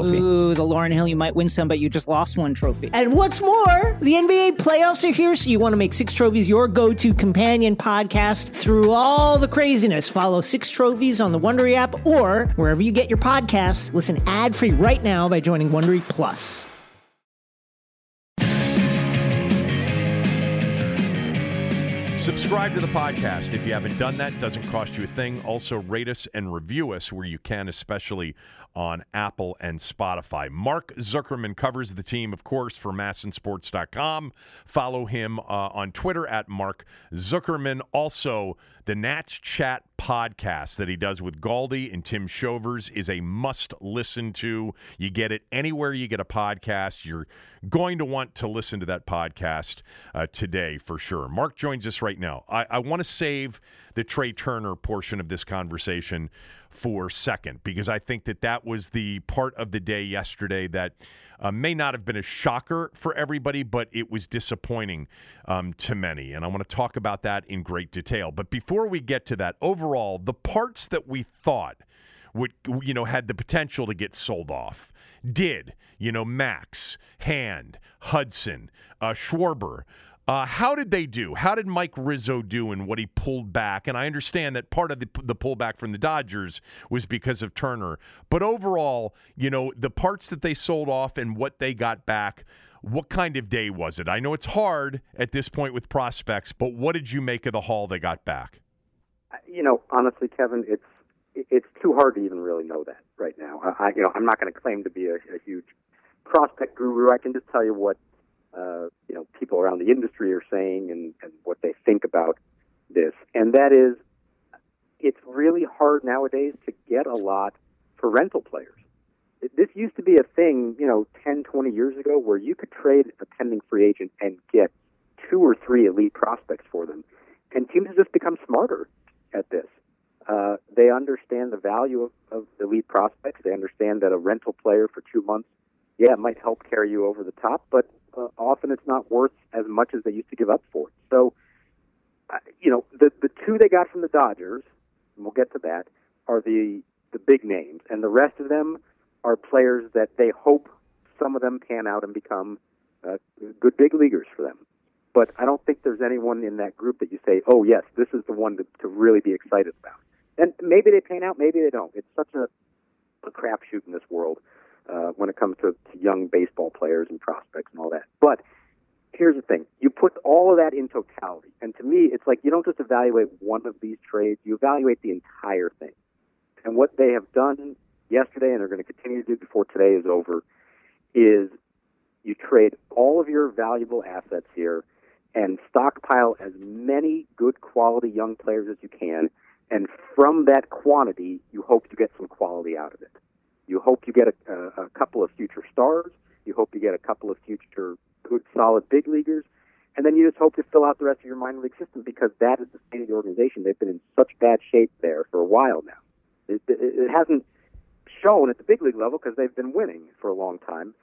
[SPEAKER 4] Ooh, the Lauryn Hill, you might win some, but you just lost one trophy. And what's more, the NBA playoffs are here, so you want to make Six Trophies your go to companion podcast through all the craziness. Follow Six Trophies on the Wondery app or wherever you get your podcasts. Listen ad free right now by joining Wondery Plus.
[SPEAKER 1] Subscribe to the podcast if you haven't done that. Doesn't cost you a thing. Also, rate us and review us where you can, especially on Apple and Spotify. Mark Zuckerman covers the team, of course, for MASNsports.com. Follow him uh, on Twitter at Mark Zuckerman. Also, the Nats Chat podcast that he does with Galdi and Tim Shovers is a must listen to. You get it anywhere you get a podcast. You're going to want to listen to that podcast uh, today for sure. Mark joins us right now. I, I want to save the Trea Turner portion of this conversation for second because I think that that was the part of the day yesterday that uh, may not have been a shocker for everybody, but it was disappointing um, to many. And I want to talk about that in great detail. But before we get to that, overall, the parts that we thought would, you know, had the potential to get sold off did. You know, Max, Hand, Hudson, uh, Schwarber. Uh, how did they do? How did Mike Rizzo do in what he pulled back? And I understand that part of the, the pullback from the Dodgers was because of Turner. But overall, you know, the parts that they sold off and what they got back, what kind of day was it? I know it's hard at this point with prospects, but what did you make of the haul they got back?
[SPEAKER 6] You know, honestly, Kevin, it's it's too hard to even really know that right now. I, you know, I'm not going to claim to be a, a huge prospect guru. I can just tell you what uh, you know people around the industry are saying and, and what they think about this, and that is it's really hard nowadays to get a lot for rental players. This used to be a thing, you know, 10, 20 years ago where you could trade a pending free agent and get two or three elite prospects for them. And teams have just become smarter at this. Uh, they understand the value of, of elite prospects. They understand that a rental player for two months, yeah, it might help carry you over the top, but uh, often it's not worth as much as they used to give up for it. So, uh, you know, the the two they got from the Dodgers, and we'll get to that, are the the big names, and the rest of them are players that they hope some of them pan out and become uh, good big leaguers for them. But I don't think there's anyone in that group that you say, oh yes, this is the one to, to really be excited about. And maybe they pan out, maybe they don't. It's such a, a crapshoot in this world uh, when it comes to, to young baseball players and prospects and all that. But here's the thing you put all of that in totality. And to me, it's like you don't just evaluate one of these trades, you evaluate the entire thing. And what they have done yesterday and they're going to continue to do before today is over is you trade all of your valuable assets here and stockpile as many good quality young players as you can. And from that quantity, you hope to get some quality out of it. You hope you get a, a, a couple of future stars. You hope you get a couple of future good, solid big leaguers. And then you just hope to fill out the rest of your minor league system because that is the state of the organization. They've been in such bad shape there for a while now. It, it, it hasn't shown at the big league level because they've been winning for a long time.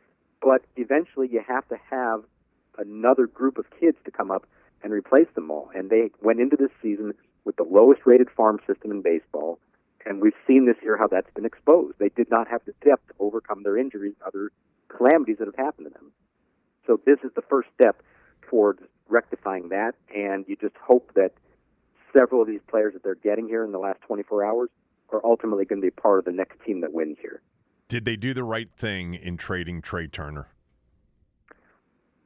[SPEAKER 6] But eventually, you have to have another group of kids to come up and replace them all. And they went into this season with the lowest rated farm system in baseball. And we've seen this year how that's been exposed. They did not have the depth to overcome their injuries, other calamities that have happened to them. So this is the first step towards rectifying that. And you just hope that several of these players that they're getting here in the last 24 hours are ultimately going to be part of the next team that wins here.
[SPEAKER 1] Did they do the right thing in trading Trea Turner?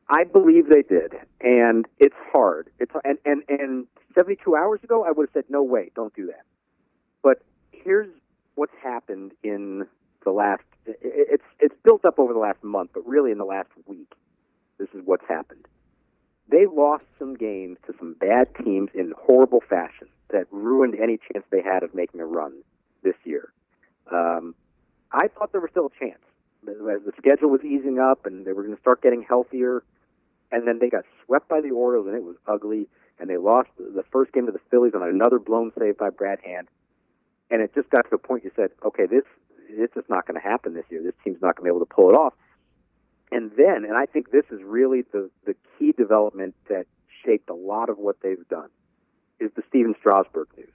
[SPEAKER 6] I believe they did, and it's hard. It's and and and 72 hours ago, I would have said no way, don't do that. Here's what's happened in the last it's it's built up over the last month, but really in the last week, this is what's happened. They lost some games to some bad teams in horrible fashion that ruined any chance they had of making a run this year. Um, I thought there was still a chance as the schedule was easing up and they were going to start getting healthier, and then they got swept by the Orioles and it was ugly, and they lost the first game to the Phillies on another blown save by Brad Hand and it just got to the point you said, okay, this this is not going to happen this year. This team's not going to be able to pull it off. And then, and I think this is really the the key development that shaped a lot of what they've done, is the Stephen Strasburg news.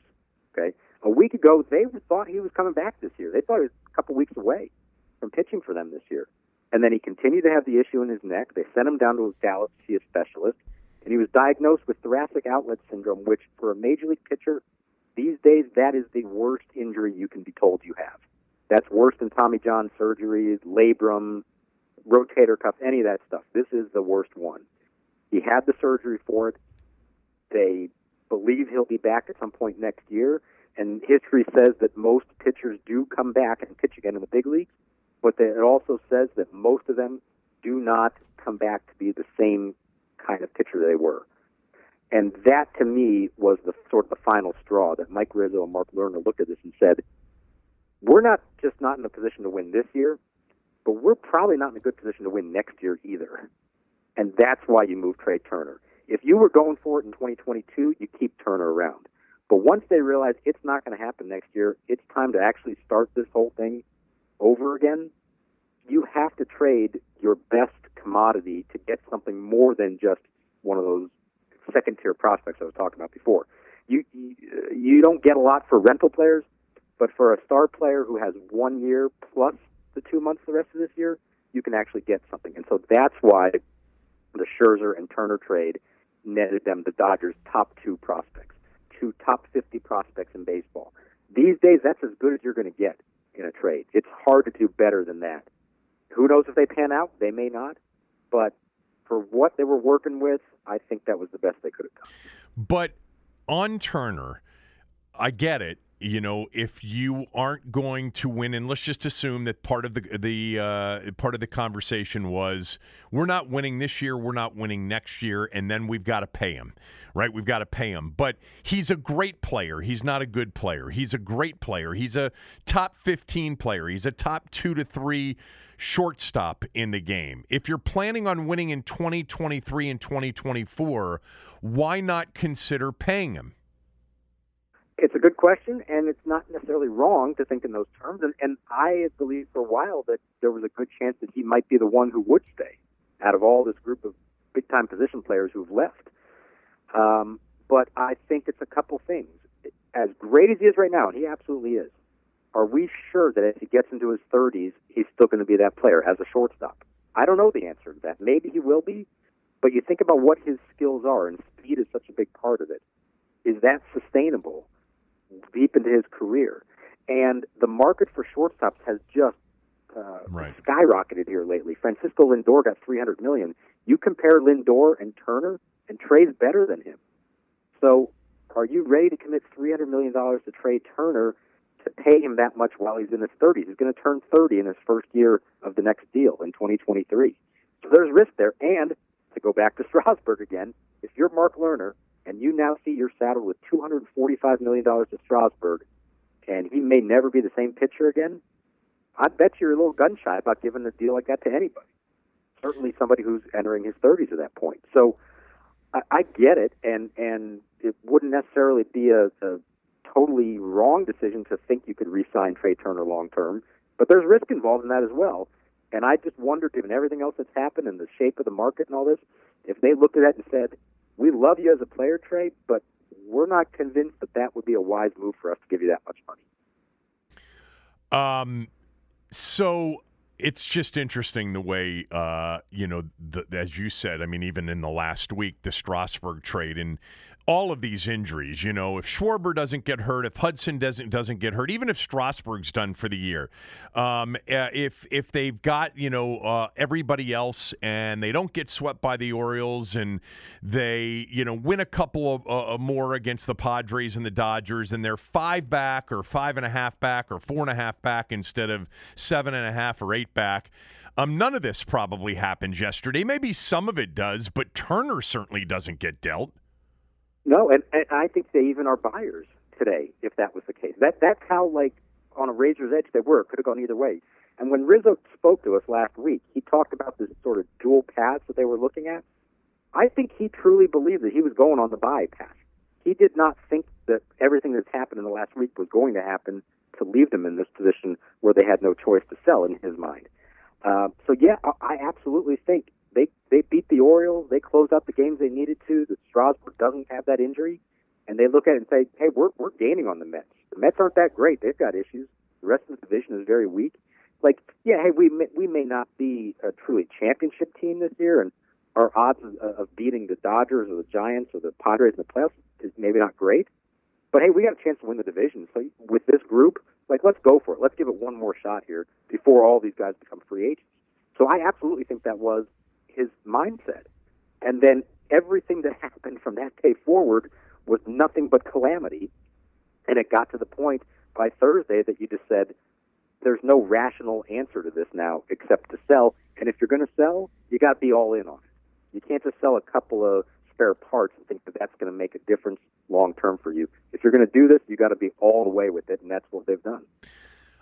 [SPEAKER 6] Okay, a week ago they thought he was coming back this year. They thought he was a couple weeks away from pitching for them this year. And then he continued to have the issue in his neck. They sent him down to Dallas to see a specialist, and he was diagnosed with thoracic outlet syndrome, which for a major league pitcher these days, that is the worst injury you can be told you have. That's worse than Tommy John surgeries, labrum, rotator cuff, any of that stuff. This is the worst one. He had the surgery for it. They believe he'll be back at some point next year, and history says that most pitchers do come back and pitch again in the big leagues, but it also says that most of them do not come back to be the same kind of pitcher they were. And that to me was the sort of the final straw that Mike Rizzo and Mark Lerner looked at this and said, we're not just not in a position to win this year, but we're probably not in a good position to win next year either. And that's why you move Trea Turner. If you were going for it in 2022, you keep Turner around. But once they realize it's not going to happen next year, it's time to actually start this whole thing over again. You have to trade your best commodity to get something more than just one of those second tier prospects I was talking about before. You, you you don't get a lot for rental players, but for a star player who has one year plus the two months the rest of this year, you can actually get something. And so that's why the Scherzer and Turner trade netted them the Dodgers' top two prospects, two top 50 prospects in baseball. These days, that's as good as you're going to get in a trade. It's hard to do better than that. Who knows if they pan out? They may not. But for what they were working with, I think that was the best they could have done.
[SPEAKER 1] But on Turner, I get it. You know, if you aren't going to win, and let's just assume that part of the the uh, part of the conversation was we're not winning this year, we're not winning next year, and then we've got to pay him, right? We've got to pay him. But he's a great player. He's not a good player. He's a great player. He's a top fifteen player. He's a top two to three shortstop in the game. If you're planning on winning in 2023 and 2024, why not consider paying him?
[SPEAKER 6] It's a good question, and it's not necessarily wrong to think in those terms. And, and I believed for a while that there was a good chance that he might be the one who would stay out of all this group of big time position players who've left. Um, but I think it's a couple things. As great as he is right now, and he absolutely is, are we sure that as he gets into his 30s, he's still going to be that player as a shortstop? I don't know the answer to that. Maybe he will be, but you think about what his skills are, and speed is such a big part of it. Is that sustainable deep into his career? And the market for shortstops has just uh,
[SPEAKER 1] right.
[SPEAKER 6] skyrocketed here lately. Francisco Lindor got 300 million. You compare Lindor and Turner, and Trea's better than him. So, are you ready to commit 300 million dollars to Trea Turner? To pay him that much while he's in his 30s. He's going to turn 30 in his first year of the next deal in 2023. So there's risk there. And to go back to Strasburg again, if you're Mark Lerner and you now see you're saddled with $245 million to Strasburg, and he may never be the same pitcher again, I bet you're a little gun shy about giving a deal like that to anybody. Certainly somebody who's entering his 30s at that point. So I, I get it, and and it wouldn't necessarily be a, a totally wrong decision to think you could re-sign Trea Turner long term. But there's risk involved in that as well. And I just wonder, given everything else that's happened and the shape of the market and all this, if they looked at that and said, "We love you as a player, Trea, but we're not convinced that that would be a wise move for us to give you that much
[SPEAKER 1] money." Um. So it's just interesting the way, uh, you know, the, as you said. I mean, even in the last week, the Strasburg trade, and all of these injuries. You know, if Schwarber doesn't get hurt, if Hudson doesn't doesn't get hurt, even if Strasburg's done for the year, um, uh, if if they've got you know uh, everybody else and they don't get swept by the Orioles and they you know win a couple of uh, uh, more against the Padres and the Dodgers and they're five back or five and a half back or four and a half back instead of seven and a half or eight back. Um, none of this probably happened yesterday. Maybe some of it does, but Turner certainly doesn't get dealt.
[SPEAKER 6] No, and, and I think they even are buyers today if that was the case. That that's how like on a razor's edge they were. Could have gone either way. And when Rizzo spoke to us last week, he talked about this sort of dual paths that they were looking at. I think he truly believed that he was going on the buy path. He did not think that everything that's happened in the last week was going to happen to leave them in this position where they had no choice to sell in his mind. Uh, so yeah, I absolutely think they they beat the Orioles. They closed out the games they needed to. That Strasburg doesn't have that injury, and they look at it and say, "Hey, we're we're gaining on the Mets. The Mets aren't that great. They've got issues. The rest of the division is very weak. Like, yeah, hey, we may, we may not be a truly championship team this year, and our odds of, of beating the Dodgers or the Giants or the Padres in the playoffs is maybe not great. But hey, we got a chance to win the division. So with this group, like, let's go for it. Let's give it one more shot here before all these guys become free agents. So I absolutely think that was his mindset. And then everything that happened from that day forward was nothing but calamity. And it got to the point by Thursday that you just said, there's no rational answer to this now except to sell. And if you're going to sell, you got to be all in on it. You can't just sell a couple of spare parts and think that that's going to make a difference long term for you. If you're going to do this, you got to be all the way with it, and that's what they've done.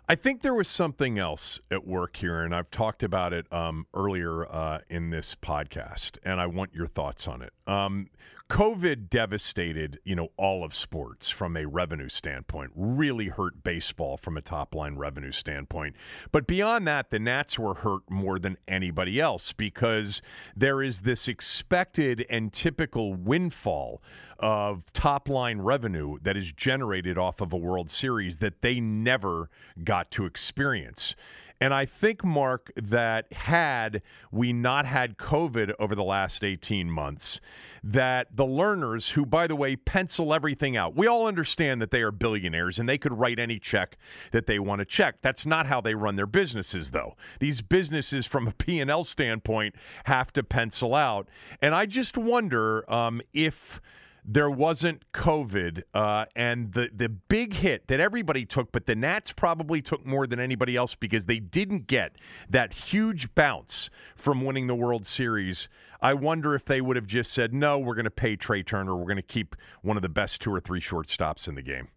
[SPEAKER 1] I think there was something else at work here, and I've talked about it um, earlier uh, in this podcast, and I want your thoughts on it. Um, COVID devastated, you know, all of sports from a revenue standpoint. Really hurt baseball from a top line revenue standpoint. But beyond that, the Nats were hurt more than anybody else because there is this expected and typical windfall of top line revenue that is generated off of a World Series that they never got to experience. And I think, Mark, that had we not had COVID over the last 18 months, that the Lerners, who, by the way, pencil everything out, we all understand that they are billionaires and they could write any check that they want to check. That's not how they run their businesses, though. These businesses, from a P&L standpoint, have to pencil out. And I just wonder um, if – there wasn't COVID, uh, and the the big hit that everybody took, but the Nats probably took more than anybody else because they didn't get that huge bounce from winning the World Series. I wonder if they would have just said, "No, we're going to pay Trea Turner. We're going to keep one of the best two or three shortstops in the game."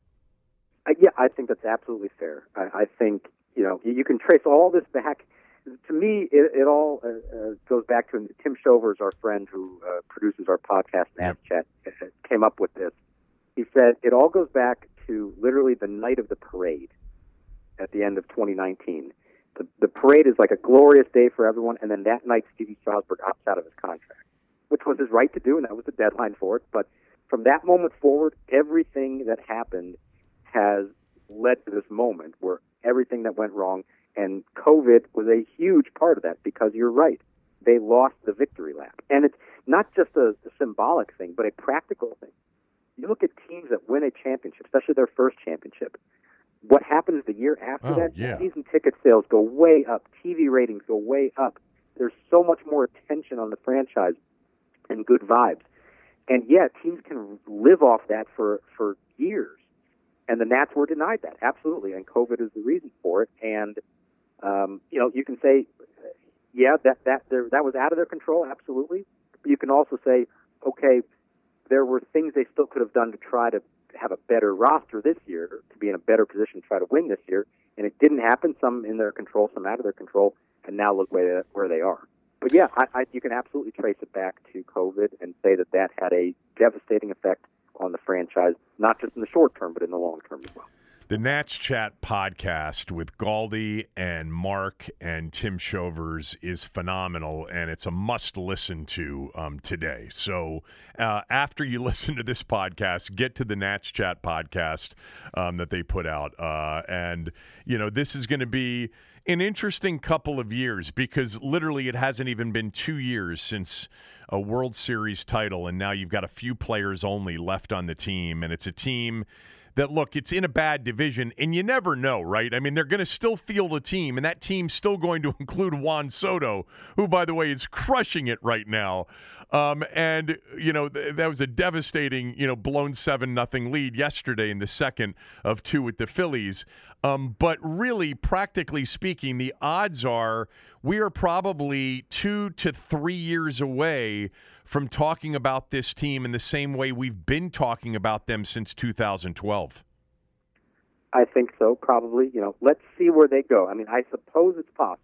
[SPEAKER 6] Uh, yeah, I think that's absolutely fair. I, I think you know you can trace all this back to me, it, it all uh, uh, goes back to Tim Shovers, our friend who uh, produces our podcast, Nats Chat, uh, came up with this. He said it all goes back to literally the night of the parade at the end of 2019. The, the parade is like a glorious day for everyone, and then that night, Stevie Strasburg opts out of his contract, which was his right to do, and that was the deadline for it. But from that moment forward, everything that happened has led to this moment where everything that went wrong and COVID was a huge part of that because you're right. They lost the victory lap. And it's not just a, a symbolic thing, but a practical thing. You look at teams that win a championship, especially their first championship. What happens the year after
[SPEAKER 1] Oh,
[SPEAKER 6] that?
[SPEAKER 1] yeah.
[SPEAKER 6] Season ticket sales go way up. TV ratings go way up. There's so much more attention on the franchise and good vibes. And yeah, teams can live off that for, for years. And the Nats were denied that, absolutely. And COVID is the reason for it. And um, you know, you can say, yeah, that that there, that was out of their control, absolutely. But you can also say, okay, there were things they still could have done to try to have a better roster this year, to be in a better position to try to win this year, and it didn't happen. Some in their control, some out of their control, and now look where where they are. But yeah, I, I, you can absolutely trace it back to COVID and say that that had a devastating effect on the franchise, not just in the short term, but in the long term as well.
[SPEAKER 1] The Nats Chat podcast with Galdi and Mark and Tim Shovers is phenomenal, and it's a must listen to um, today. So, uh, after you listen to this podcast, get to the Nats Chat podcast um, that they put out. Uh, and, you know, this is going to be an interesting couple of years because literally it hasn't even been two years since a World Series title, and now you've got a few players only left on the team, and it's a team that look, it's in a bad division, and you never know, right? I mean, they're going to still field a team, and that team's still going to include Juan Soto, who, by the way, is crushing it right now. Um, and you know th- that was a devastating, you know, blown seven nothing lead yesterday in the second of two with the Phillies. Um, but really, practically speaking, the odds are we are probably two to three years away from talking about this team in the same way we've been talking about them since 2012.
[SPEAKER 6] I think so, probably. You know, let's see where they go. I mean, I suppose it's possible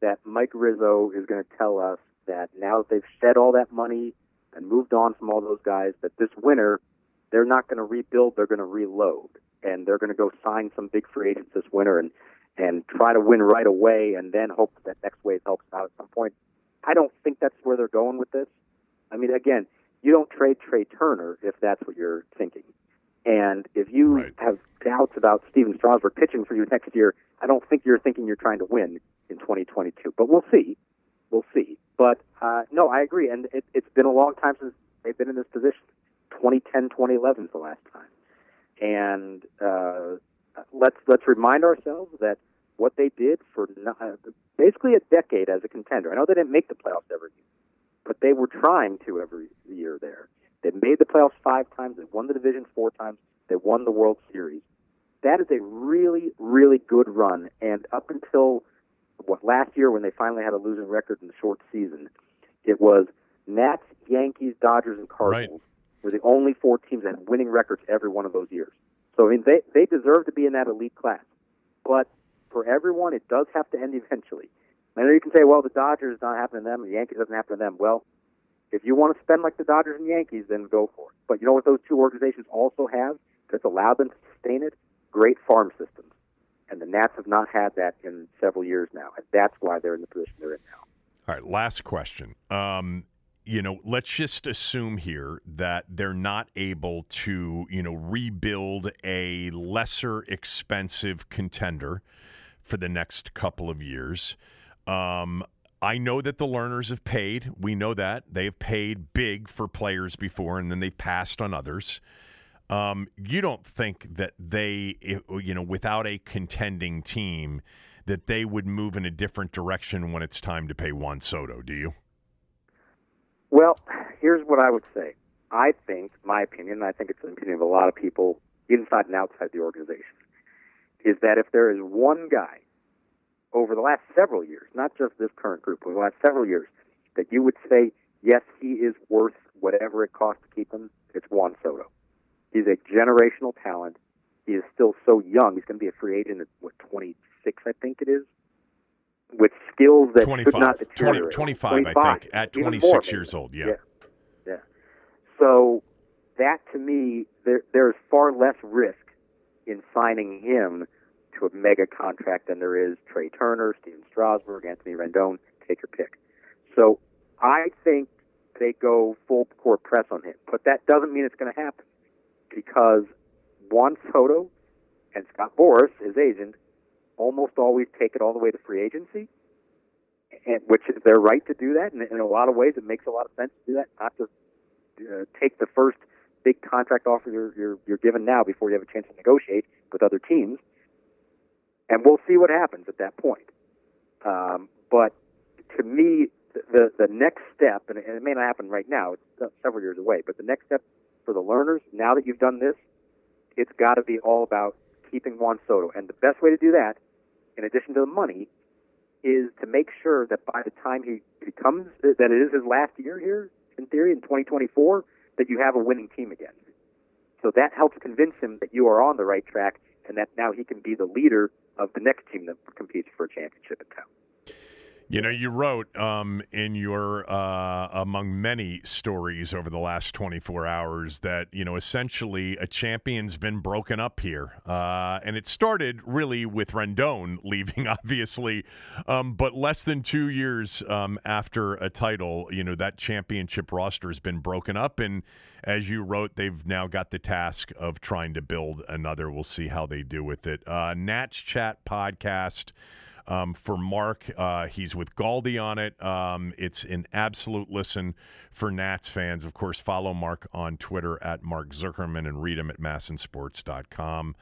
[SPEAKER 6] that Mike Rizzo is going to tell us that now that they've shed all that money and moved on from all those guys, that this winter they're not going to rebuild; they're going to reload, and they're going to go sign some big free agents this winter and and try to win right away, and then hope that next wave helps out at some point. I don't think that's where they're going with this. I mean, again, you don't trade Trea Turner if that's what you're thinking. And if you
[SPEAKER 1] Right.
[SPEAKER 6] have doubts about Stephen Strasburg pitching for you next year, I don't think you're thinking you're trying to win in 2022. But we'll see. We'll see. But uh, no, I agree. And it, it's been a long time since they've been in this position. 2010, 2011 is the last time. And uh, let's let's remind ourselves that what they did for no- uh, basically a decade as a contender. I know they didn't make the playoffs every year, but they were trying to every year there. They made the playoffs five times. They won the division four times. They won the World Series. That is a really, really good run. And up until what last year, when they finally had a losing record in the short season, it was Nats, Yankees, Dodgers, and Cardinals
[SPEAKER 1] Right.
[SPEAKER 6] were the only four teams that had winning records every one of those years. So I mean, they they deserve to be in that elite class. But for everyone, it does have to end eventually. I know you can say, well, the Dodgers not happen to them, the Yankees doesn't happen to them. Well, if you want to spend like the Dodgers and Yankees, then go for it. But you know what those two organizations also have that's allowed them to sustain it? Great farm systems. And the Nats have not had that in several years now, and that's why they're in the position they're in now.
[SPEAKER 1] All right, last question. Um, you know, let's just assume here that they're not able to, you know, rebuild a lesser expensive contender for the next couple of years. Um, I know that the Lerners have paid. We know that they have paid big for players before, and then they've passed on others. Um, you don't think that they, you know, without a contending team, that they would move in a different direction when it's time to pay Juan Soto, do you?
[SPEAKER 6] Well, here's what I would say. I think, my opinion, I think it's the opinion of a lot of people inside and outside the organization, is that if there is one guy over the last several years, not just this current group, over the last several years, that you would say, yes, he is worth whatever it costs to keep him, it's Juan Soto. He's a generational talent. He is still so young. He's going to be a free agent at, what, 26, I think it is? With skills that
[SPEAKER 1] 25,
[SPEAKER 6] should not
[SPEAKER 1] 20 25,
[SPEAKER 6] 25,
[SPEAKER 1] I think, at 26
[SPEAKER 6] more, maybe.
[SPEAKER 1] years old. Yeah.
[SPEAKER 6] yeah. Yeah. So that to me, there, there's far less risk in signing him to a mega contract than there is Trea Turner, Stephen Strasburg, Anthony Rendon. Take your pick. So I think they go full court press on him, but that doesn't mean it's going to happen because Juan Soto and Scott Boras, his agent, almost always take it all the way to free agency, and which is their right to do that. And in a lot of ways, it makes a lot of sense to do that. Not just uh, take the first big contract offer you're, you're you're given now before you have a chance to negotiate with other teams, and we'll see what happens at that point. Um, but to me, the the next step, and it, may not happen right now; it's several years away. But the next step for the Lerners, now that you've done this, it's got to be all about keeping Juan Soto. And the best way to do that, in addition to the money, is to make sure that by the time he becomes that it is his last year here, in theory, in 2024, that you have a winning team again. So that helps convince him that you are on the right track, and that now he can be the leader of the next team that competes for a championship in town.
[SPEAKER 1] You know, you wrote um, in your uh, among many stories over the last 24 hours that you know essentially a champion's been broken up here, uh, and it started really with Rendon leaving, obviously, um, but less than two years um, after a title, you know that championship roster has been broken up, and as you wrote, they've now got the task of trying to build another. We'll see how they do with it. Uh, Nats Chat podcast. Um, for Mark. Uh, he's with Galdi on it. Um, it's an absolute listen for Nats fans. Of course, follow Mark on Twitter at Mark Zuckerman and read him at masnsports.com.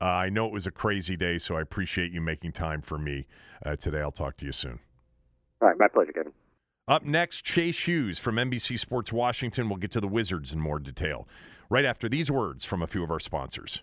[SPEAKER 1] Uh, I know it was a crazy day, so I appreciate you making time for me uh, today. I'll talk to you soon.
[SPEAKER 6] All right, my pleasure, Kevin.
[SPEAKER 1] Up next, Chase Hughes from NBC Sports Washington. We'll get to the Wizards in more detail right after these words from a few of our sponsors.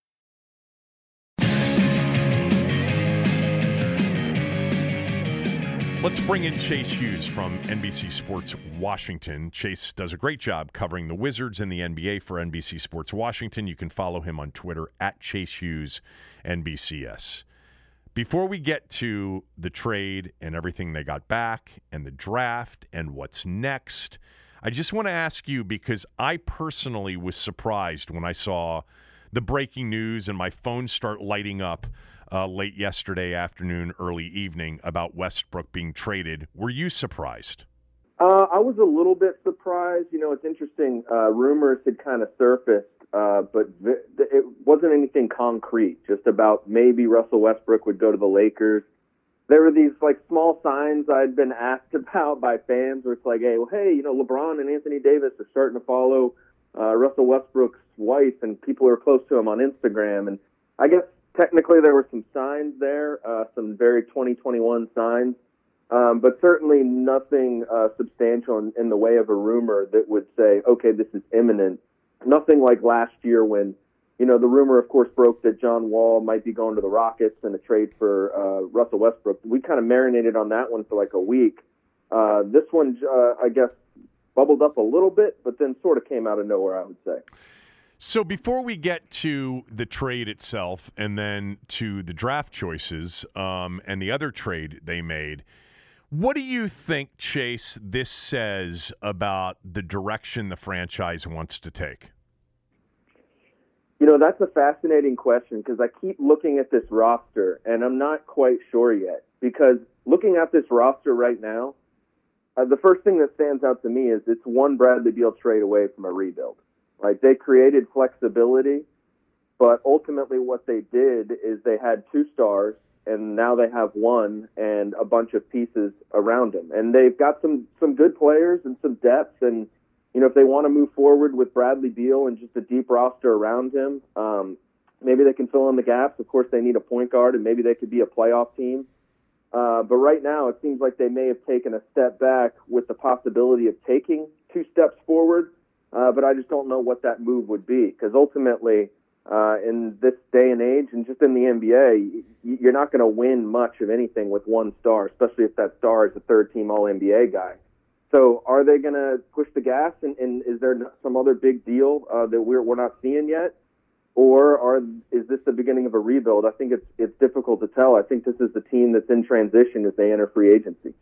[SPEAKER 1] Let's bring in Chase Hughes from NBC Sports Washington. Chase does a great job covering the Wizards and the NBA for NBC Sports Washington. You can follow him on Twitter at Chase Hughes NBCS. Before we get to the trade and everything they got back and the draft and what's next, I just want to ask you because I personally was surprised when I saw the breaking news and my phone start lighting up uh, late yesterday afternoon, early evening about Westbrook being traded. Were you surprised?
[SPEAKER 3] Uh, I was a little bit surprised. You know, it's interesting. Uh, rumors had kind of surfaced uh, but it wasn't anything concrete. Just about maybe Russell Westbrook would go to the Lakers. There were these like small signs I'd been asked about by fans, where it's like, hey, well, hey, you know, LeBron and Anthony Davis are starting to follow uh, Russell Westbrook's wife, and people are close to him on Instagram. And I guess technically there were some signs there, uh, some very 2021 signs. Um, but certainly nothing uh, substantial in, in the way of a rumor that would say, okay, this is imminent nothing like last year when, you know, the rumor, of course, broke that John Wall might be going to the Rockets in a trade for uh, Russell Westbrook. We kind of marinated on that one for like a week. Uh, this one, uh, I guess, bubbled up a little bit, but then sort of came out of nowhere, I would say.
[SPEAKER 1] So before we get to the trade itself and then to the draft choices um, and the other trade they made, what do you think, Chase, this says about the direction the franchise wants to take?
[SPEAKER 3] You know, that's a fascinating question because I keep looking at this roster and I'm not quite sure yet. Because looking at this roster right now, uh, the first thing that stands out to me is it's one Bradley Beal trade away from a rebuild. Right? They created flexibility, but ultimately what they did is they had two stars and now they have one and a bunch of pieces around him. And they've got some some good players and some depth. And you know, if they want to move forward with Bradley Beal and just a deep roster around him, um, maybe they can fill in the gaps. Of course, they need a point guard, and maybe they could be a playoff team. Uh, but right now, it seems like they may have taken a step back with the possibility of taking two steps forward. Uh, but I just don't know what that move would be because ultimately uh, in this day and age, and just in the NBA, you're not going to win much of anything with one star, especially if that star is a third team All NBA guy. So, are they going to push the gas, and, and, is there some other big deal uh, that we're we're not seeing yet, or are is this the beginning of a rebuild? I think it's it's difficult to tell. I think this is the team that's in transition as they enter free agency.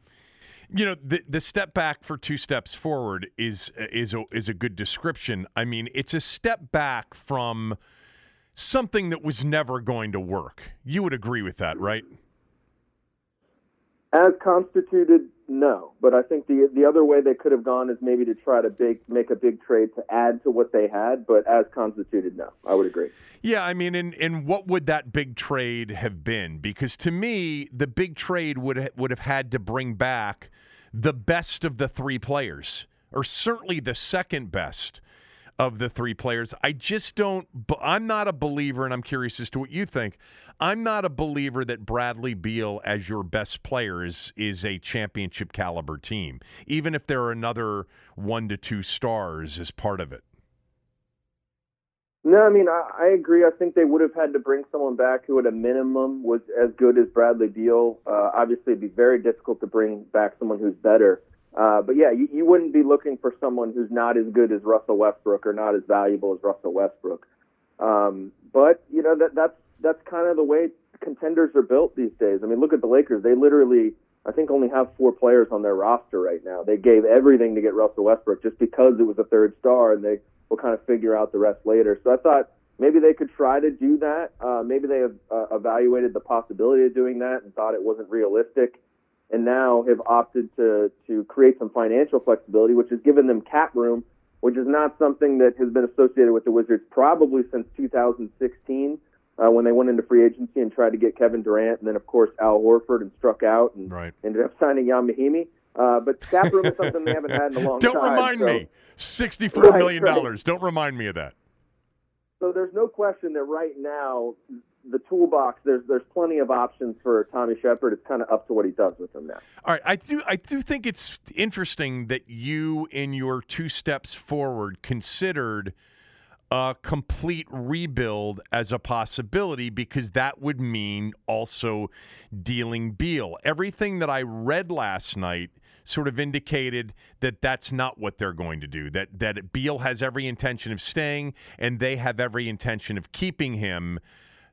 [SPEAKER 1] You know, the the step back for two steps forward is is a, is a good description. I mean, it's a step back from something that was never going to work. You would agree with that, right?
[SPEAKER 3] As constituted, no. But I think the the other way they could have gone is maybe to try to big make a big trade to add to what they had. But as constituted, no. I would agree.
[SPEAKER 1] Yeah, I mean, and and what would that big trade have been? Because to me, the big trade would would have had to bring back the best of the three players, or certainly the second best of the three players. I just don't, I'm not a believer, and I'm curious as to what you think. I'm not a believer that Bradley Beal as your best player is, is a championship caliber team, even if there are another one to two stars as part of it.
[SPEAKER 3] No, I mean, I, I agree. I think they would have had to bring someone back who, at a minimum, was as good as Bradley Beal. Uh, obviously, it'd be very difficult to bring back someone who's better. Uh, but yeah, you, you wouldn't be looking for someone who's not as good as Russell Westbrook or not as valuable as Russell Westbrook. Um, but you know that that's that's kind of the way contenders are built these days. I mean, look at the Lakers. They literally, I think, only have four players on their roster right now. They gave everything to get Russell Westbrook just because it was a third star, and they will kind of figure out the rest later. So I thought maybe they could try to do that. Uh, maybe they have uh, evaluated the possibility of doing that and thought it wasn't realistic and now have opted to to create some financial flexibility, which has given them cap room, which is not something that has been associated with the Wizards probably since 2016 uh, when they went into free agency and tried to get Kevin Durant, and then of course Al Horford and struck out and
[SPEAKER 1] right.
[SPEAKER 3] ended up signing Ian Mahinmi. Uh, but cap room is something they haven't had in a long
[SPEAKER 1] Don't
[SPEAKER 3] time.
[SPEAKER 1] Don't remind
[SPEAKER 3] so.
[SPEAKER 1] me. Sixty-four right, million dollars. Right. Don't remind me of that.
[SPEAKER 3] So there's no question that right now the toolbox, there's there's plenty of options for Tommy Sheppard. It's kind of up to what he does with them now.
[SPEAKER 1] All right, I do I do think it's interesting that you, in your two steps forward, considered a complete rebuild as a possibility because that would mean also dealing Beal. Everything that I read last night sort of indicated that that's not what they're going to do. That that Beal has every intention of staying, and they have every intention of keeping him.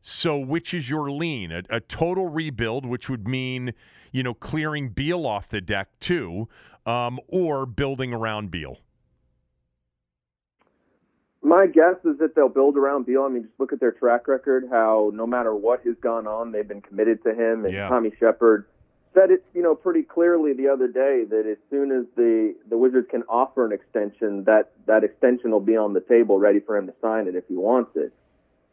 [SPEAKER 1] So, which is your lean? A, a total rebuild, which would mean you know clearing Beal off the deck too, um, or building around Beal.
[SPEAKER 3] My guess is that they'll build around Beal. I mean, just look at their track record. How no matter what has gone on, they've been committed to him. And
[SPEAKER 1] Yeah.
[SPEAKER 3] Tommy Sheppard said it, you know, pretty clearly the other day that as soon as the the Wizards can offer an extension, that that extension will be on the table, ready for him to sign it if he wants it.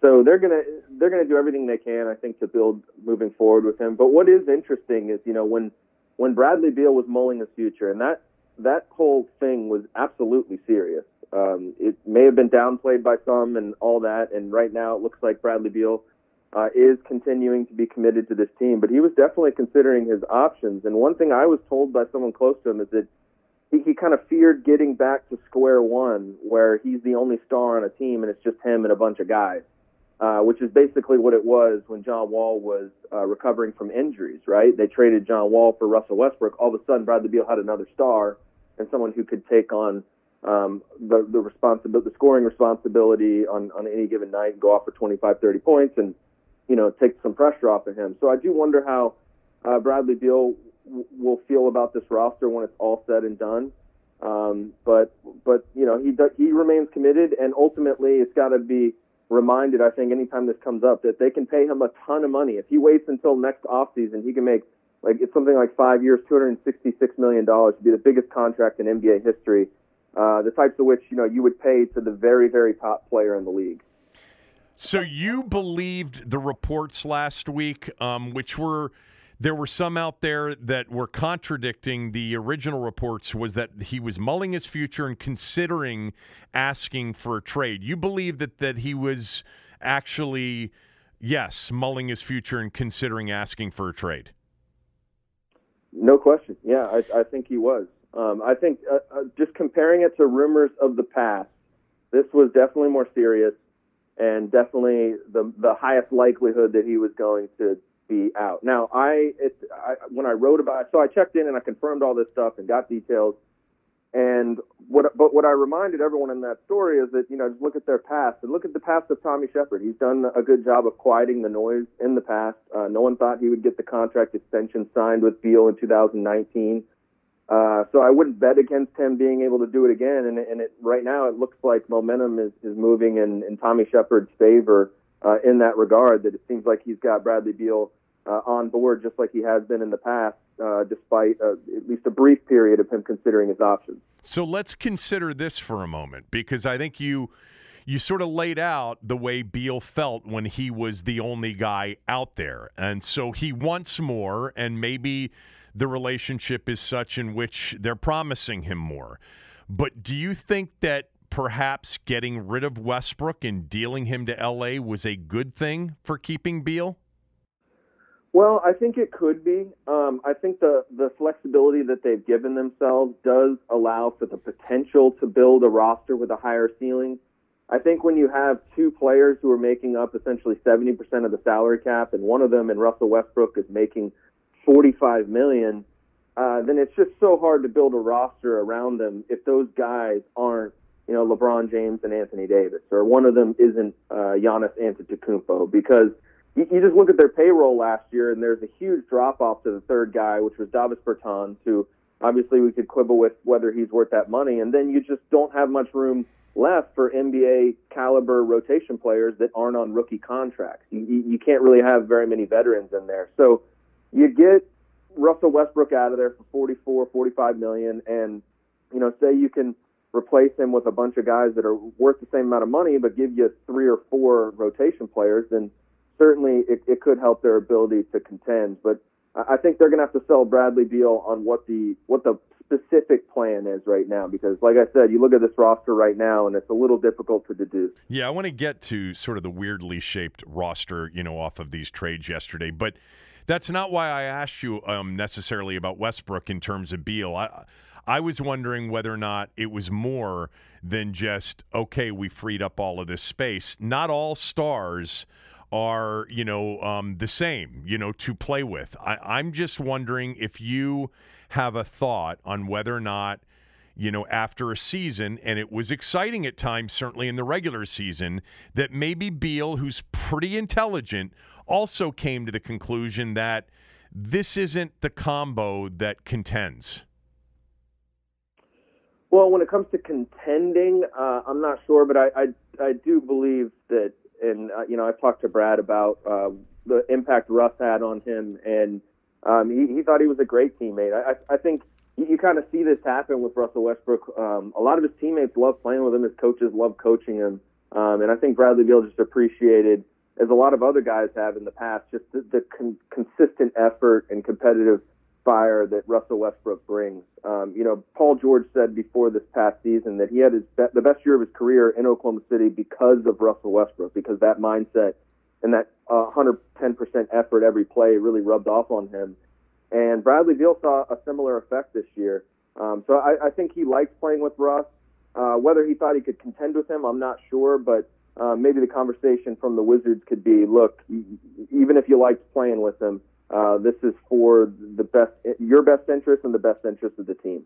[SPEAKER 3] So they're gonna they're gonna do everything they can, I think, to build moving forward with him. But what is interesting is, you know, when when Bradley Beal was mulling his future, and that that whole thing was absolutely serious. Um, it may have been downplayed by some and all that, and right now it looks like Bradley Beal uh, is continuing to be committed to this team. But he was definitely considering his options. And one thing I was told by someone close to him is that he, he kind of feared getting back to square one, where he's the only star on a team and it's just him and a bunch of guys. Uh, which is basically what it was when John Wall was uh, recovering from injuries, right? They traded John Wall for Russell Westbrook. All of a sudden, Bradley Beal had another star and someone who could take on um, the the the scoring responsibility on on any given night, and go off for 25, 30 points, and you know take some pressure off of him. So I do wonder how uh, Bradley Beal w- will feel about this roster when it's all said and done. Um, but but you know he he remains committed, and ultimately it's got to be reminded. I think anytime this comes up that they can pay him a ton of money if he waits until next offseason, he can make like it's something like five years, two hundred and sixty-six million dollars to be the biggest contract in NBA history. Uh, the types of which you know you would pay to the very very top player in the league.
[SPEAKER 1] So you believed the reports last week, um, which were there were some out there that were contradicting the original reports. Was that he was mulling his future and considering asking for a trade? You believe that that he was actually yes mulling his future and considering asking for a trade.
[SPEAKER 3] No question. Yeah, I, I think he was. Um, I think uh, uh, just comparing it to rumors of the past, this was definitely more serious and definitely the the highest likelihood that he was going to be out. Now, I, it, I when I wrote about it, so I checked in and I confirmed all this stuff and got details. And what, but what I reminded everyone in that story is that you know just look at their past and look at the past of Tommy Sheppard. He's done a good job of quieting the noise in the past. Uh, no one thought he would get the contract extension signed with Beal in 2019. Uh, so I wouldn't bet against him being able to do it again. And, and it, right now, it looks like momentum is, is moving in, in Tommy Sheppard's favor uh, in that regard. That it seems like he's got Bradley Beal uh, on board just like he has been in the past, uh, despite uh, at least a brief period of him considering his options.
[SPEAKER 1] So let's consider this for a moment because I think you you sort of laid out the way Beal felt when he was the only guy out there. And so he wants more and maybe the relationship is such in which they're promising him more. But do you think that perhaps getting rid of Westbrook and dealing him to LA was a good thing for keeping Beal?
[SPEAKER 3] Well, I think it could be. Um, I think the the flexibility that they've given themselves does allow for the potential to build a roster with a higher ceiling. I think when you have two players who are making up essentially 70% of the salary cap, and one of them, in Russell Westbrook, is making 45 million, uh, then it's just so hard to build a roster around them if those guys aren't, you know, LeBron James and Anthony Davis, or one of them isn't uh, Giannis Antetokounmpo, because you, you just look at their payroll last year, and there's a huge drop off to the third guy, which was Davis Bertans, who obviously we could quibble with whether he's worth that money, and then you just don't have much room left for NBA caliber rotation players that aren't on rookie contracts. You, you, you can't really have very many veterans in there, so you get Russell Westbrook out of there for 44, 45 million, and you know, say you can replace him with a bunch of guys that are worth the same amount of money, but give you three or four rotation players, then certainly it, it could help their ability to contend. But I think they're going to have to sell Bradley Beal on what the what the specific plan is right now, because like I said, you look at this roster right now, and it's a little difficult to deduce.
[SPEAKER 1] Yeah, I want to get to sort of the weirdly shaped roster, you know, off of these trades yesterday, but that's not why I asked you um, necessarily about Westbrook in terms of Beal. I, I was wondering whether or not it was more than just okay, we freed up all of this space. Not all stars are you know um, the same you know to play with. I, I'm just wondering if you have a thought on whether or not you know, after a season, and it was exciting at times, certainly in the regular season, that maybe Beal, who's pretty intelligent, also came to the conclusion that this isn't the combo that contends.
[SPEAKER 3] Well, when it comes to contending, uh, I'm not sure, but I, I, I do believe that, and uh, you know, I've talked to Brad about uh, the impact Russ had on him, and um, he, he thought he was a great teammate. I, I think you, you kind of see this happen with Russell Westbrook. Um, a lot of his teammates love playing with him. His coaches love coaching him, um, and I think Bradley Beal just appreciated, as a lot of other guys have in the past, just the, the con- consistent effort and competitive fire that Russell Westbrook brings. Um, you know, Paul George said before this past season that he had his be- the best year of his career in Oklahoma City because of Russell Westbrook, because that mindset and that uh, 110% effort every play really rubbed off on him. And Bradley Beal saw a similar effect this year. Um, so I, I think he likes playing with Russ. Uh, whether he thought he could contend with him, I'm not sure, but uh, maybe the conversation from the Wizards could be, look, even if you liked playing with him, uh, this is for the best, your best interest and the best interest of the team.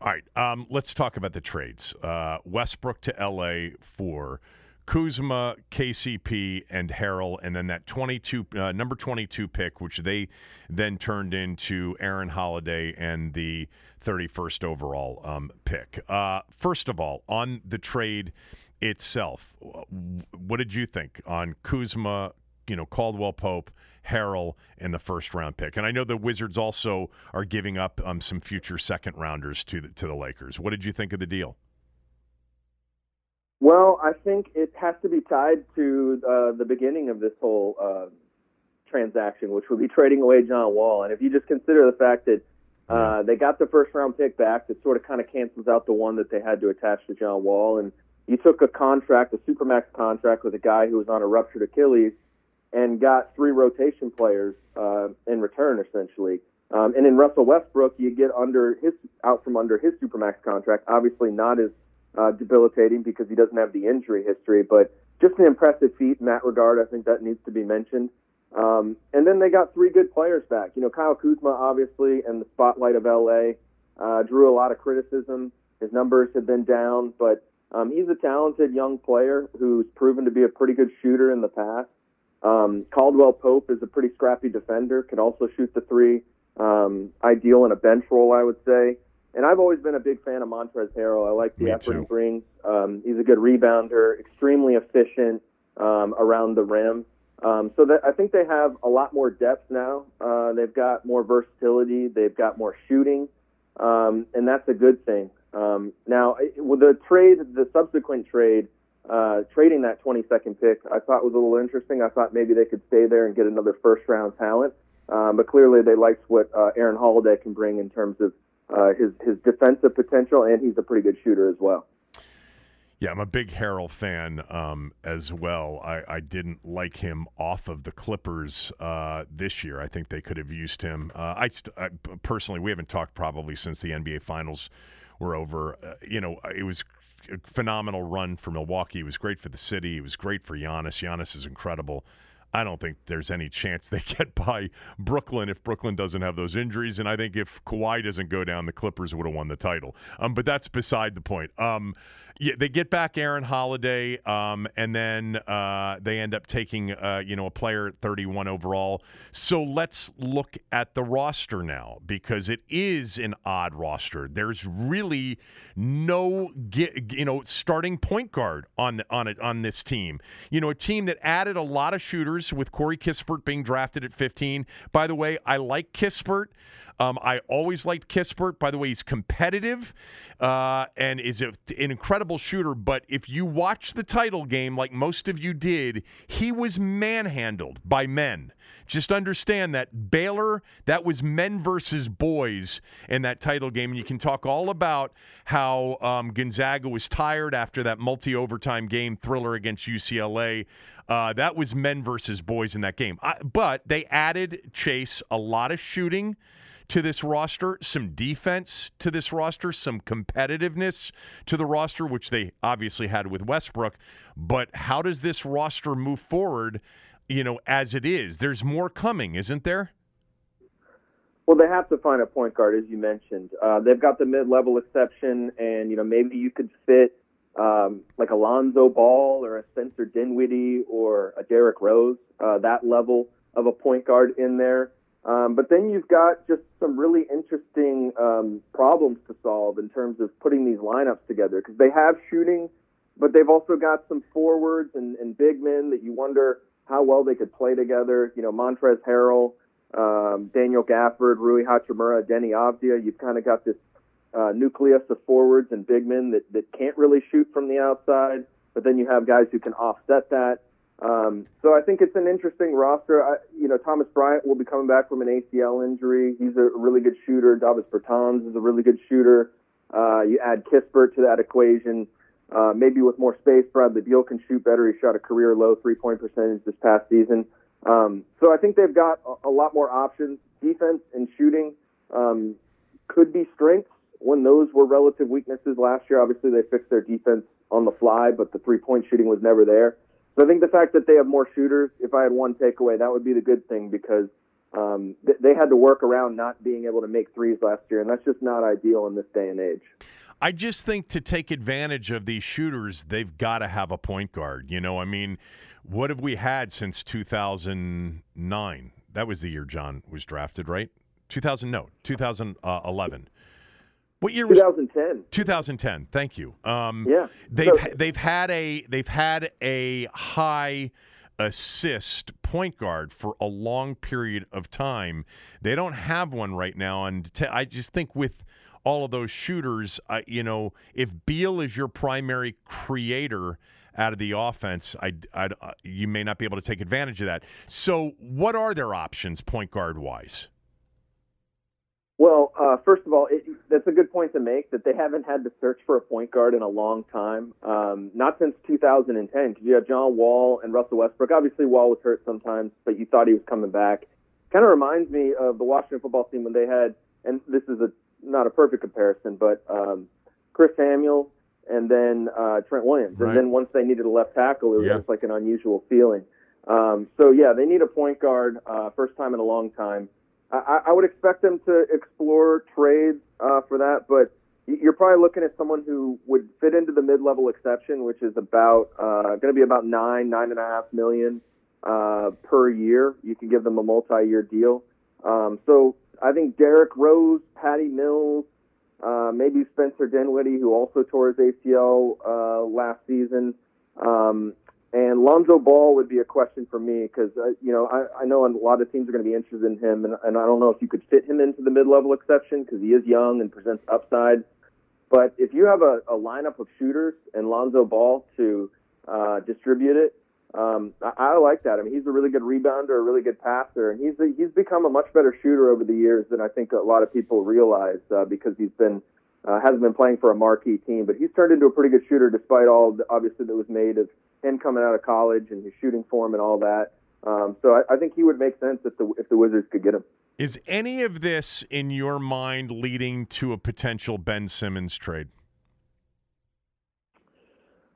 [SPEAKER 1] All right, um, let's talk about the trades. Uh, Westbrook to LA for Kuzma, KCP, and Harrell, and then that 22 uh, number 22 pick, which they then turned into Aaron Holiday and the 31st overall um, pick. Uh, first of all, on the trade itself, what did you think on Kuzma? You know, Caldwell Pope, Harrell, and the first round pick. And I know the Wizards also are giving up um, some future second rounders to the, to the Lakers. What did you think of the deal?
[SPEAKER 3] Well, I think it has to be tied to uh, the beginning of this whole uh, transaction, which would be trading away John Wall. And if you just consider the fact that uh, they got the first round pick back, that sort of kind of cancels out the one that they had to attach to John Wall. And you took a contract, a supermax contract, with a guy who was on a ruptured Achilles, and got three rotation players uh, in return, essentially. Um, and in Russell Westbrook, you get under his out from under his supermax contract. Obviously, not as uh, debilitating because he doesn't have the injury history. But just an impressive feat in that regard. I think that needs to be mentioned. Um, and then they got three good players back. You know, Kyle Kuzma, obviously, and the spotlight of LA, uh, drew a lot of criticism. His numbers have been down, but um, he's a talented young player who's proven to be a pretty good shooter in the past. Um, Caldwell Pope is a pretty scrappy defender, can also shoot the three. Um, ideal in a bench role, I would say. And I've always been a big fan of Montrezl Harrell. I like the
[SPEAKER 1] Me
[SPEAKER 3] effort
[SPEAKER 1] too.
[SPEAKER 3] he brings. Um, he's a good rebounder, extremely efficient um, around the rim. Um, so that I think they have a lot more depth now. Uh, they've got more versatility. They've got more shooting, um, and that's a good thing. Um, now, with the trade, the subsequent trade, uh, trading that 22nd pick, I thought was a little interesting. I thought maybe they could stay there and get another first round talent. Um, but clearly, they liked what uh, Aaron Holiday can bring in terms of uh, his his defensive potential, and he's a pretty good shooter as well.
[SPEAKER 1] Yeah, I'm a big Harrell fan um, as well. I, I didn't like him off of the Clippers uh, this year. I think they could have used him. Uh, I, st- I personally, we haven't talked probably since the NBA Finals were over. Uh, you know, it was a phenomenal run for Milwaukee. It was great for the city. It was great for Giannis. Giannis is incredible. I don't think there's any chance they get by Brooklyn if Brooklyn doesn't have those injuries. And I think if Kawhi doesn't go down, the Clippers would have won the title. Um, but that's beside the point. Um, yeah, they get back Aaron Holiday, um, and then uh, they end up taking uh, you know a player at 31 overall. So let's look at the roster now because it is an odd roster. There's really no you know starting point guard on on it on this team. You know, a team that added a lot of shooters with Corey Kispert being drafted at 15. By the way, I like Kispert. Um, I always liked Kispert. By the way, he's competitive uh, and is a, an incredible shooter. But if you watch the title game, like most of you did, he was manhandled by men. Just understand that Baylor, that was men versus boys in that title game. And you can talk all about how um, Gonzaga was tired after that multi overtime game thriller against UCLA. Uh, that was men versus boys in that game. I, but they added Chase a lot of shooting to this roster, some defense to this roster, some competitiveness to the roster, which they obviously had with Westbrook. But how does this roster move forward, you know, as it is? There's more coming, isn't there?
[SPEAKER 3] Well, they have to find a point guard, as you mentioned. Uh, they've got the mid-level exception, and you know maybe you could fit um, like a Lonzo Ball or a Spencer Dinwiddie or a Derrick Rose, uh, that level of a point guard in there. Um, but then you've got just some really interesting um, problems to solve in terms of putting these lineups together because they have shooting, but they've also got some forwards and, and big men that you wonder how well they could play together. You know, Montrezl Harrell um, Daniel Gafford, Rui Hachimura, Deni Avdija. You've kind of got this uh, nucleus of forwards and big men that, that can't really shoot from the outside, but then you have guys who can offset that. Um, so I think it's an interesting roster. I, you know, Thomas Bryant will be coming back from an ACL injury. He's a really good shooter. Davis Bertans is a really good shooter. Uh, you add Kispert to that equation. Uh, maybe with more space, Bradley Beal can shoot better. He shot a career low three point percentage this past season. Um, so I think they've got a, a, lot more options. Defense and shooting um, could be strengths when those were relative weaknesses last year. Obviously, they fixed their defense on the fly, but the three point shooting was never there. So I think the fact that they have more shooters, if I had one takeaway, that would be the good thing because um, th- they had to work around not being able to make threes last year, and that's just not ideal in this day and age.
[SPEAKER 1] I just think to take advantage of these shooters, they've got to have a point guard. You know, I mean, what have we had since 2009? That was the year John was drafted, right? 2000, no, 2011. What year was
[SPEAKER 3] 2010?
[SPEAKER 1] 2010. Thank you. Um,
[SPEAKER 3] yeah,
[SPEAKER 1] they've so, they've had a they've had a high assist point guard for a long period of time. They don't have one right now, and t- I just think with all of those shooters, uh, you know, if Beal is your primary creator out of the offense, I, I, uh, you may not be able to take advantage of that. So, what are their options, point guard wise?
[SPEAKER 3] Well, uh, first of all, it, that's a good point to make that they haven't had to search for a point guard in a long time. Um, not since 2010, because you have John Wall and Russell Westbrook. Obviously, Wall was hurt sometimes, but you thought he was coming back. Kind of reminds me of the Washington football team when they had, and this is a not a perfect comparison, but um, Chris Samuel and then uh, Trent Williams. Right. And then once they needed a left tackle, it was yeah. just like an unusual feeling. Um, so yeah, they need a point guard, uh, first time in a long time. I, I would expect them to explore trades uh, for that, but you're probably looking at someone who would fit into the mid-level exception, which is about uh, going to be about nine, nine and a half million uh, per year. You can give them a multi-year deal. Um, so I think Derrick Rose, Patty Mills, uh, maybe Spencer Dinwiddie, who also tore his ACL uh, last season. Um, and Lonzo Ball would be a question for me because, uh, you know, I, I know a lot of teams are going to be interested in him, and, and I don't know if you could fit him into the mid level exception because he is young and presents upside. But if you have a, a lineup of shooters and Lonzo Ball to uh, distribute it, um, I, I like that. I mean, he's a really good rebounder, a really good passer, and he's a, he's become a much better shooter over the years than I think a lot of people realize uh, because he's been uh, hasn't been playing for a marquee team, but he's turned into a pretty good shooter despite all the, obviously that was made of him coming out of college and his shooting form and all that. Um, so I, I think he would make sense if the if the Wizards could get him.
[SPEAKER 1] Is any of this in your mind leading to a potential Ben Simmons trade?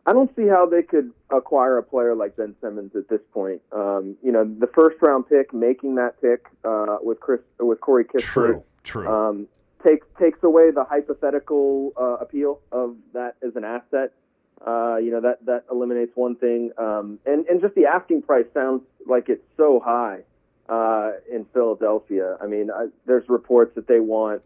[SPEAKER 3] I don't see how they could acquire a player like Ben Simmons at this point. Um, you know, the first round pick, making that pick uh, with Chris with Corey Kispert,
[SPEAKER 1] true, true.
[SPEAKER 3] Um, takes takes away the hypothetical uh, appeal of that as an asset. Uh, you know that that eliminates one thing, um, and and just the asking price sounds like it's so high uh, in Philadelphia. I mean, I, there's reports that they want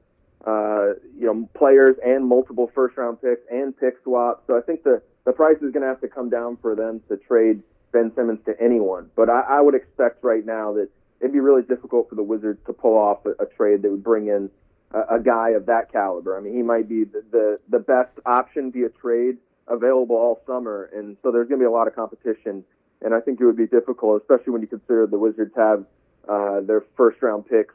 [SPEAKER 3] uh, you know players and multiple first round picks and pick swaps. So I think the the price is going to have to come down for them to trade Ben Simmons to anyone. But I, I would expect right now that it'd be really difficult for the Wizards to pull off a, a trade that would bring in a, a guy of that caliber. I mean, he might be the, the, the best option via trade available all summer, and so there's going to be a lot of competition. And I think it would be difficult, especially when you consider the Wizards have uh, their first round picks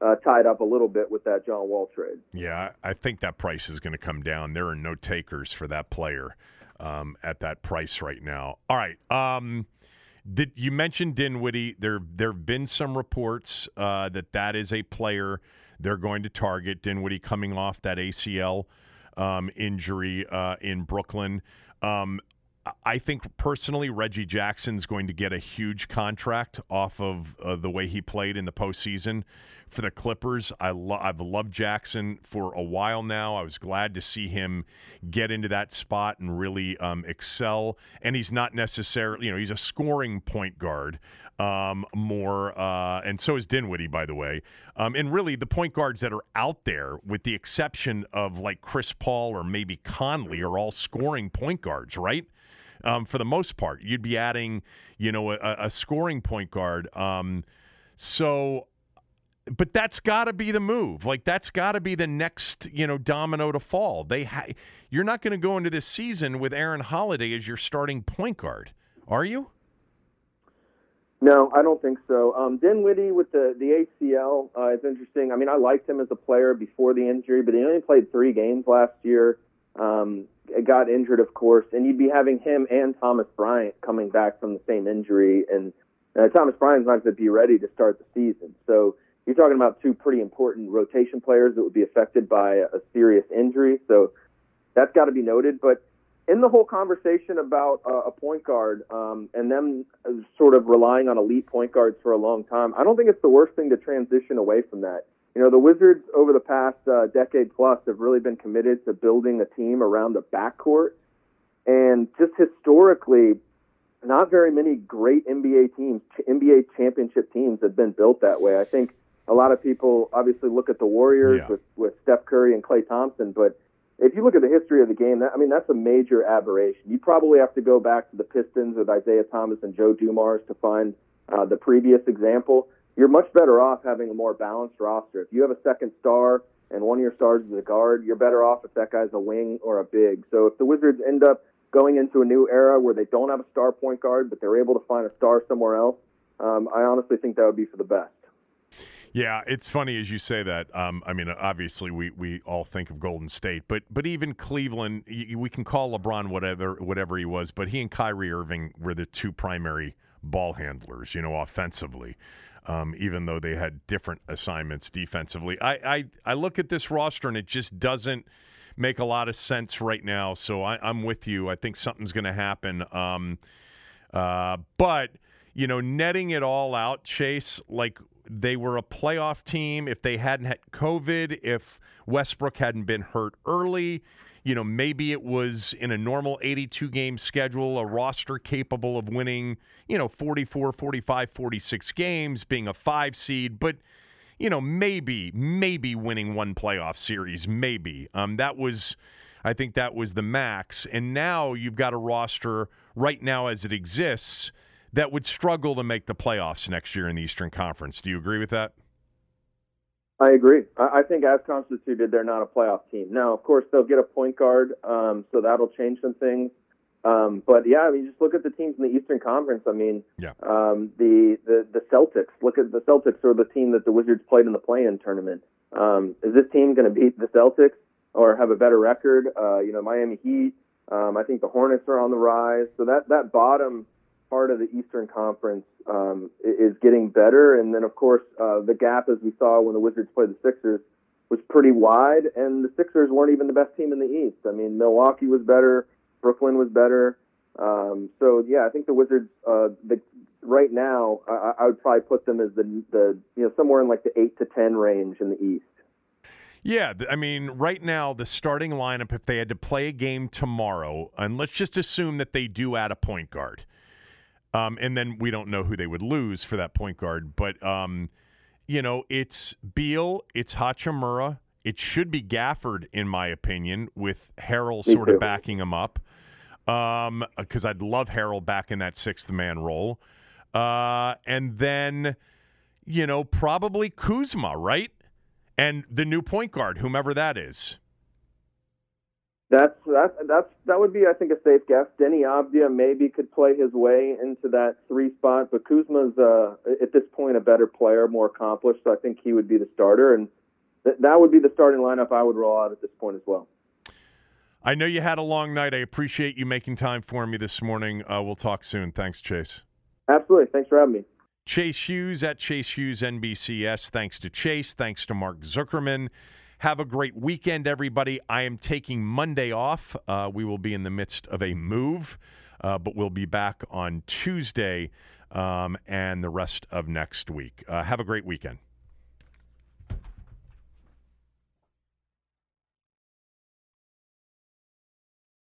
[SPEAKER 3] uh, tied up a little bit with that John Wall trade.
[SPEAKER 1] Yeah, I think that price is going to come down. There are no takers for that player um, at that price right now. All right. Um, did you mentioned Dinwiddie? There there have been some reports uh, that that is a player they're going to target Dinwiddie coming off that ACL um, injury uh, in Brooklyn. Um, I think personally, Reggie Jackson's going to get a huge contract off of uh, the way he played in the postseason for the Clippers. I lo- I've loved Jackson for a while now. I was glad to see him get into that spot and really um, excel. And he's not necessarily, you know, he's a scoring point guard um, more, uh, and so is Dinwiddie, by the way. Um, and really, the point guards that are out there, with the exception of like Chris Paul or maybe Conley, are all scoring point guards, right? Um, for the most part, you'd be adding, you know, a, a scoring point guard. Um, so but that's got to be the move. Like that's got to be the next, you know, domino to fall. They ha- you're not going to go into this season with Aaron Holiday as your starting point guard, are you?
[SPEAKER 3] No, I don't think so. Um, Dinwiddie with the the ACL uh, is interesting. I mean, I liked him as a player before the injury, but he only played three games last year. Um, got injured, of course, and you'd be having him and Thomas Bryant coming back from the same injury, and uh, Thomas Bryant's not going to be ready to start the season. So you're talking about two pretty important rotation players that would be affected by a serious injury. So that's got to be noted. But in the whole conversation about uh, a point guard um, and them sort of relying on elite point guards for a long time, I don't think it's the worst thing to transition away from that. You know, the Wizards over the past uh, decade plus have really been committed to building a team around the backcourt. And just historically, not very many great NBA teams, NBA championship teams have been built that way. I think a lot of people obviously look at the Warriors yeah. with, with Steph Curry and Klay Thompson, but if you look at the history of the game, that, I mean, that's a major aberration. You probably have to go back to the Pistons with Isiah Thomas and Joe Dumars to find uh, the previous example. You're much better off having a more balanced roster. If you have a second star and one of your stars is a guard, you're better off if that guy's a wing or a big. So if the Wizards end up going into a new era where they don't have a star point guard, but they're able to find a star somewhere else, um, I honestly think that would be for the best.
[SPEAKER 1] Yeah, it's funny as you say that. Um, I mean, obviously, we, we all think of Golden State, but but even Cleveland, we can call LeBron whatever whatever he was, but he and Kyrie Irving were the two primary ball handlers, you know, offensively. Um, even though they had different assignments defensively, I, I I look at this roster and it just doesn't make a lot of sense right now. So I, am with you. I think something's going to happen. Um, uh, but you know, netting it all out, Chase, like they were a playoff team if they hadn't had COVID, if Westbrook hadn't been hurt early. You know, maybe it was in a normal 82 game schedule, a roster capable of winning, you know, 44, 45, 46 games, being a five seed, but, you know, maybe, maybe winning one playoff series, maybe. Um, that was, I think that was the max. And now you've got a roster right now as it exists that would struggle to make the playoffs next year in the Eastern Conference. Do you agree with that?
[SPEAKER 3] I agree. I think as constituted, they're not a playoff team. Now, of course, they'll get a point guard, um, so that'll change some things. Um, but yeah, I mean, just look at the teams in the Eastern Conference. I mean,
[SPEAKER 1] yeah.
[SPEAKER 3] um, the, the the Celtics. Look at the Celtics are the team that the Wizards played in the play-in tournament. Um, is this team going to beat the Celtics or have a better record? Uh, you know, Miami Heat. Um, I think the Hornets are on the rise. So that that bottom part of the Eastern Conference um, is getting better. And then, of course, uh, the gap, as we saw when the Wizards played the Sixers, was pretty wide. And the Sixers weren't even the best team in the East. I mean, Milwaukee was better, Brooklyn was better. Um, so yeah, I think the Wizards, uh, the, right now, I, I would probably put them as the the you know somewhere in like the eight to ten range in the East.
[SPEAKER 1] Yeah, I mean, right now the starting lineup, if they had to play a game tomorrow, and let's just assume that they do add a point guard, um, and then we don't know who they would lose for that point guard. But, um, you know, it's Beal, it's Hachimura. It should be Gafford, in my opinion, with Harrell sort of backing him up. Because um, I'd love Harrell back in that sixth man role. Uh, and then, you know, probably Kuzma, right? And the new point guard, whomever that is.
[SPEAKER 3] That's that that's that would be I think a safe guess. Deni Avdija maybe could play his way into that three spot, but Kuzma's uh, at this point a better player, more accomplished. So I think he would be the starter, and th- that would be the starting lineup I would roll out at this point as well.
[SPEAKER 1] I know you had a long night. I appreciate you making time for me this morning. Uh, we'll talk soon. Thanks, Chase.
[SPEAKER 3] Absolutely. Thanks for having me.
[SPEAKER 1] Chase Hughes at Chase Hughes NBCS. Thanks to Chase. Thanks to Mark Zuckerman. Have a great weekend, everybody. I am taking Monday off. Uh, we will be in the midst of a move, uh, but we'll be back on Tuesday um, and the rest of next week. Uh, have a great weekend.